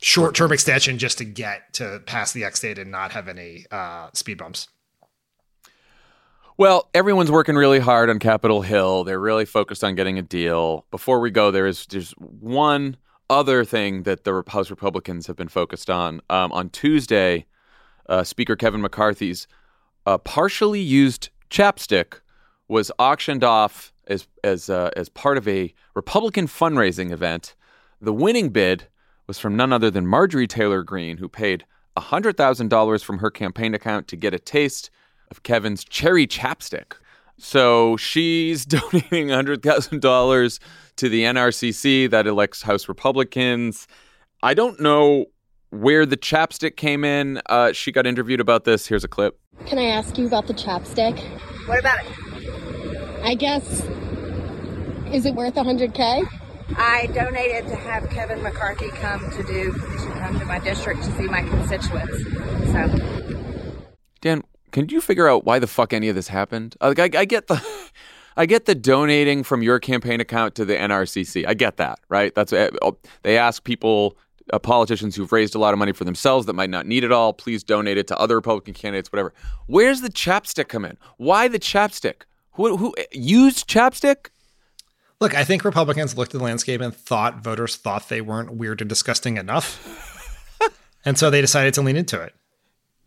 S4: short term extension just to get to pass the X date and not have any uh, speed bumps.
S3: Well, everyone's working really hard on Capitol Hill. They're really focused on getting a deal. Before we go, there is just one other thing that the House Republicans have been focused on. Um, on Tuesday, uh, Speaker Kevin McCarthy's uh, partially used chapstick was auctioned off as as uh, as part of a Republican fundraising event. The winning bid was from none other than Marjorie Taylor Greene, who paid hundred thousand dollars from her campaign account to get a taste of Kevin's cherry chapstick. So she's <laughs> donating $100,000 to the NRCC that elects House Republicans. I don't know where the chapstick came in. Uh, she got interviewed about this. Here's a clip.
S19: Can I ask you about the chapstick?
S20: What about it?
S19: I guess, is it worth 100K?
S20: I donated to have Kevin McCarthy come to do to come to my district to see my constituents. So
S3: Dan, can you figure out why the fuck any of this happened? Uh, Like, I, I get the, <laughs> I get the donating from your campaign account to the NRCC. I get that, right? That's uh, they ask people, uh, politicians who've raised a lot of money for themselves that might not need it all. Please donate it to other Republican candidates, whatever. Where's the chapstick come in? Why the chapstick? Who, who used chapstick?
S4: Look, I think Republicans looked at the landscape and thought voters thought they weren't weird and disgusting enough. <laughs> And so they decided to lean into it.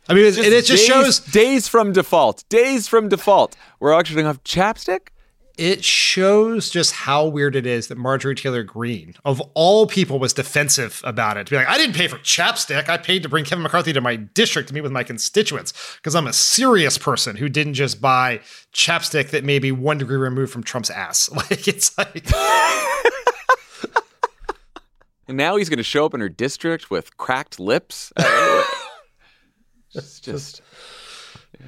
S4: I mean, it,
S3: Just
S4: it just
S3: days,
S4: shows
S3: days from default. Days from default. We're auctioning off chapstick.
S4: it shows just how weird it is that Marjorie Taylor Greene, of all people, was defensive about it. To be like, I didn't pay for chapstick. I paid to bring Kevin McCarthy to my district to meet with my constituents because I'm a serious person who didn't just buy chapstick that may be one degree removed from Trump's ass. <laughs> Like it's like <laughs>
S3: And now he's going to show up in her district with cracked lips. It's <laughs> just,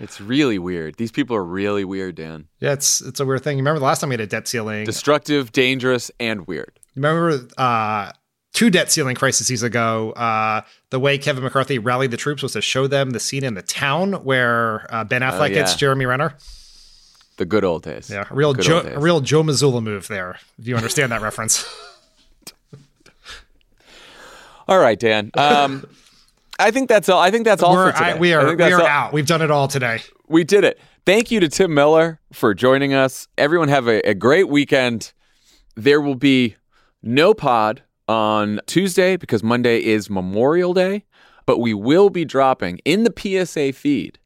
S3: it's really weird. These people are really weird, Dan.
S4: yeah, it's it's a weird thing. You remember the last time we had a debt ceiling?
S3: Destructive, dangerous, and weird.
S4: Remember uh, two debt ceiling crises ago, uh, the way Kevin McCarthy rallied the troops was to show them the scene in the town where uh, Ben Affleck
S3: yeah.
S4: gets Jeremy Renner.
S3: The good old days.
S4: Yeah, a real Joe, a real Joe Missoula move there. If you understand that reference. <laughs>
S3: All right, Dan. Um, <laughs> I think that's all. I think that's all
S4: We're-
S3: for today.
S4: I- we are we are
S3: all-
S4: out. We've done it all today.
S3: We did it. Thank you to Tim Miller for joining us. Everyone have a, a great weekend. There will be no pod on Tuesday because Monday is Memorial Day, but we will be dropping in the PSA feed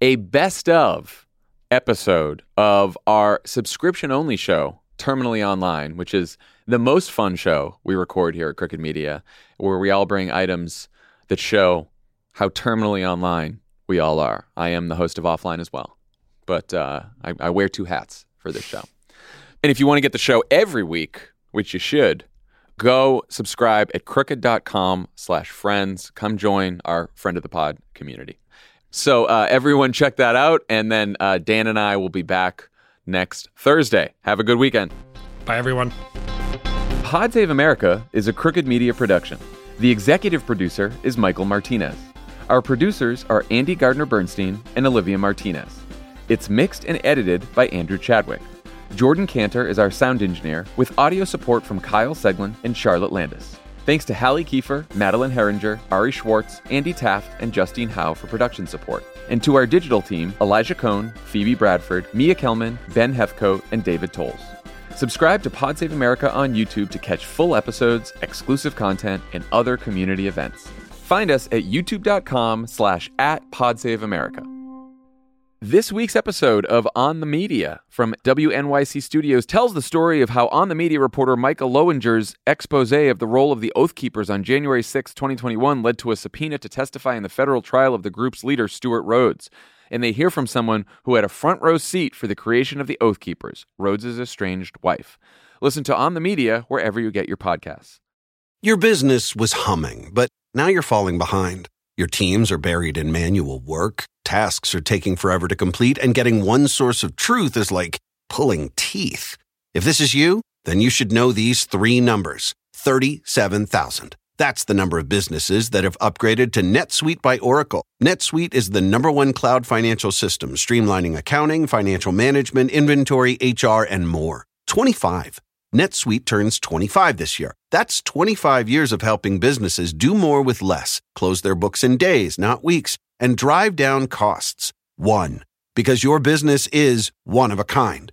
S3: a best of episode of our subscription only show, Terminally Online, which is the most fun show we record here at Crooked Media, where we all bring items that show how terminally online we all are. I am the host of Offline as well, but uh, I, I wear two hats for this show. And if you want to get the show every week, which you should, go subscribe at crooked.com slash friends. Come join our friend of the pod community. So uh, everyone check that out. And then uh, Dan and I will be back next Thursday. Have a good weekend.
S4: Bye, everyone.
S3: Pod Save America is a crooked media production. The executive producer is Michael Martinez. Our producers are Andy Gardner Bernstein and Olivia Martinez. It's mixed and edited by Andrew Chadwick. Jordan Cantor is our sound engineer with audio support from Kyle Seglin and Charlotte Landis. Thanks to Hallie Kiefer, Madeline Herringer, Ari Schwartz, Andy Taft, and Justine Howe for production support. And to our digital team, Elijah Cohn, Phoebe Bradford, Mia Kelman, Ben Hefcoat, and David Tolles. Subscribe to Pod Save America on YouTube to catch full episodes, exclusive content, and other community events. Find us at youtube.com slash at podsaveamerica. This week's episode of On the Media from WNYC Studios tells the story of how On the Media reporter Michael Loewinger's expose of the role of the Oath Keepers on January 6, 2021 led to a subpoena to testify in the federal trial of the group's leader, Stewart Rhodes. And they hear from someone who had a front row seat for the creation of the Oath Keepers, Rhodes' estranged wife. Listen to On the Media wherever you get your podcasts.
S2: Your business was humming, but now you're falling behind. Your teams are buried in manual work, tasks are taking forever to complete, and getting one source of truth is like pulling teeth. If this is you, then you should know these three numbers 37,000. That's the number of businesses that have upgraded to NetSuite by Oracle. NetSuite is the number one cloud financial system, streamlining accounting, financial management, inventory, HR, and more. 25. NetSuite turns 25 this year. That's 25 years of helping businesses do more with less, close their books in days, not weeks, and drive down costs. One. Because your business is one of a kind.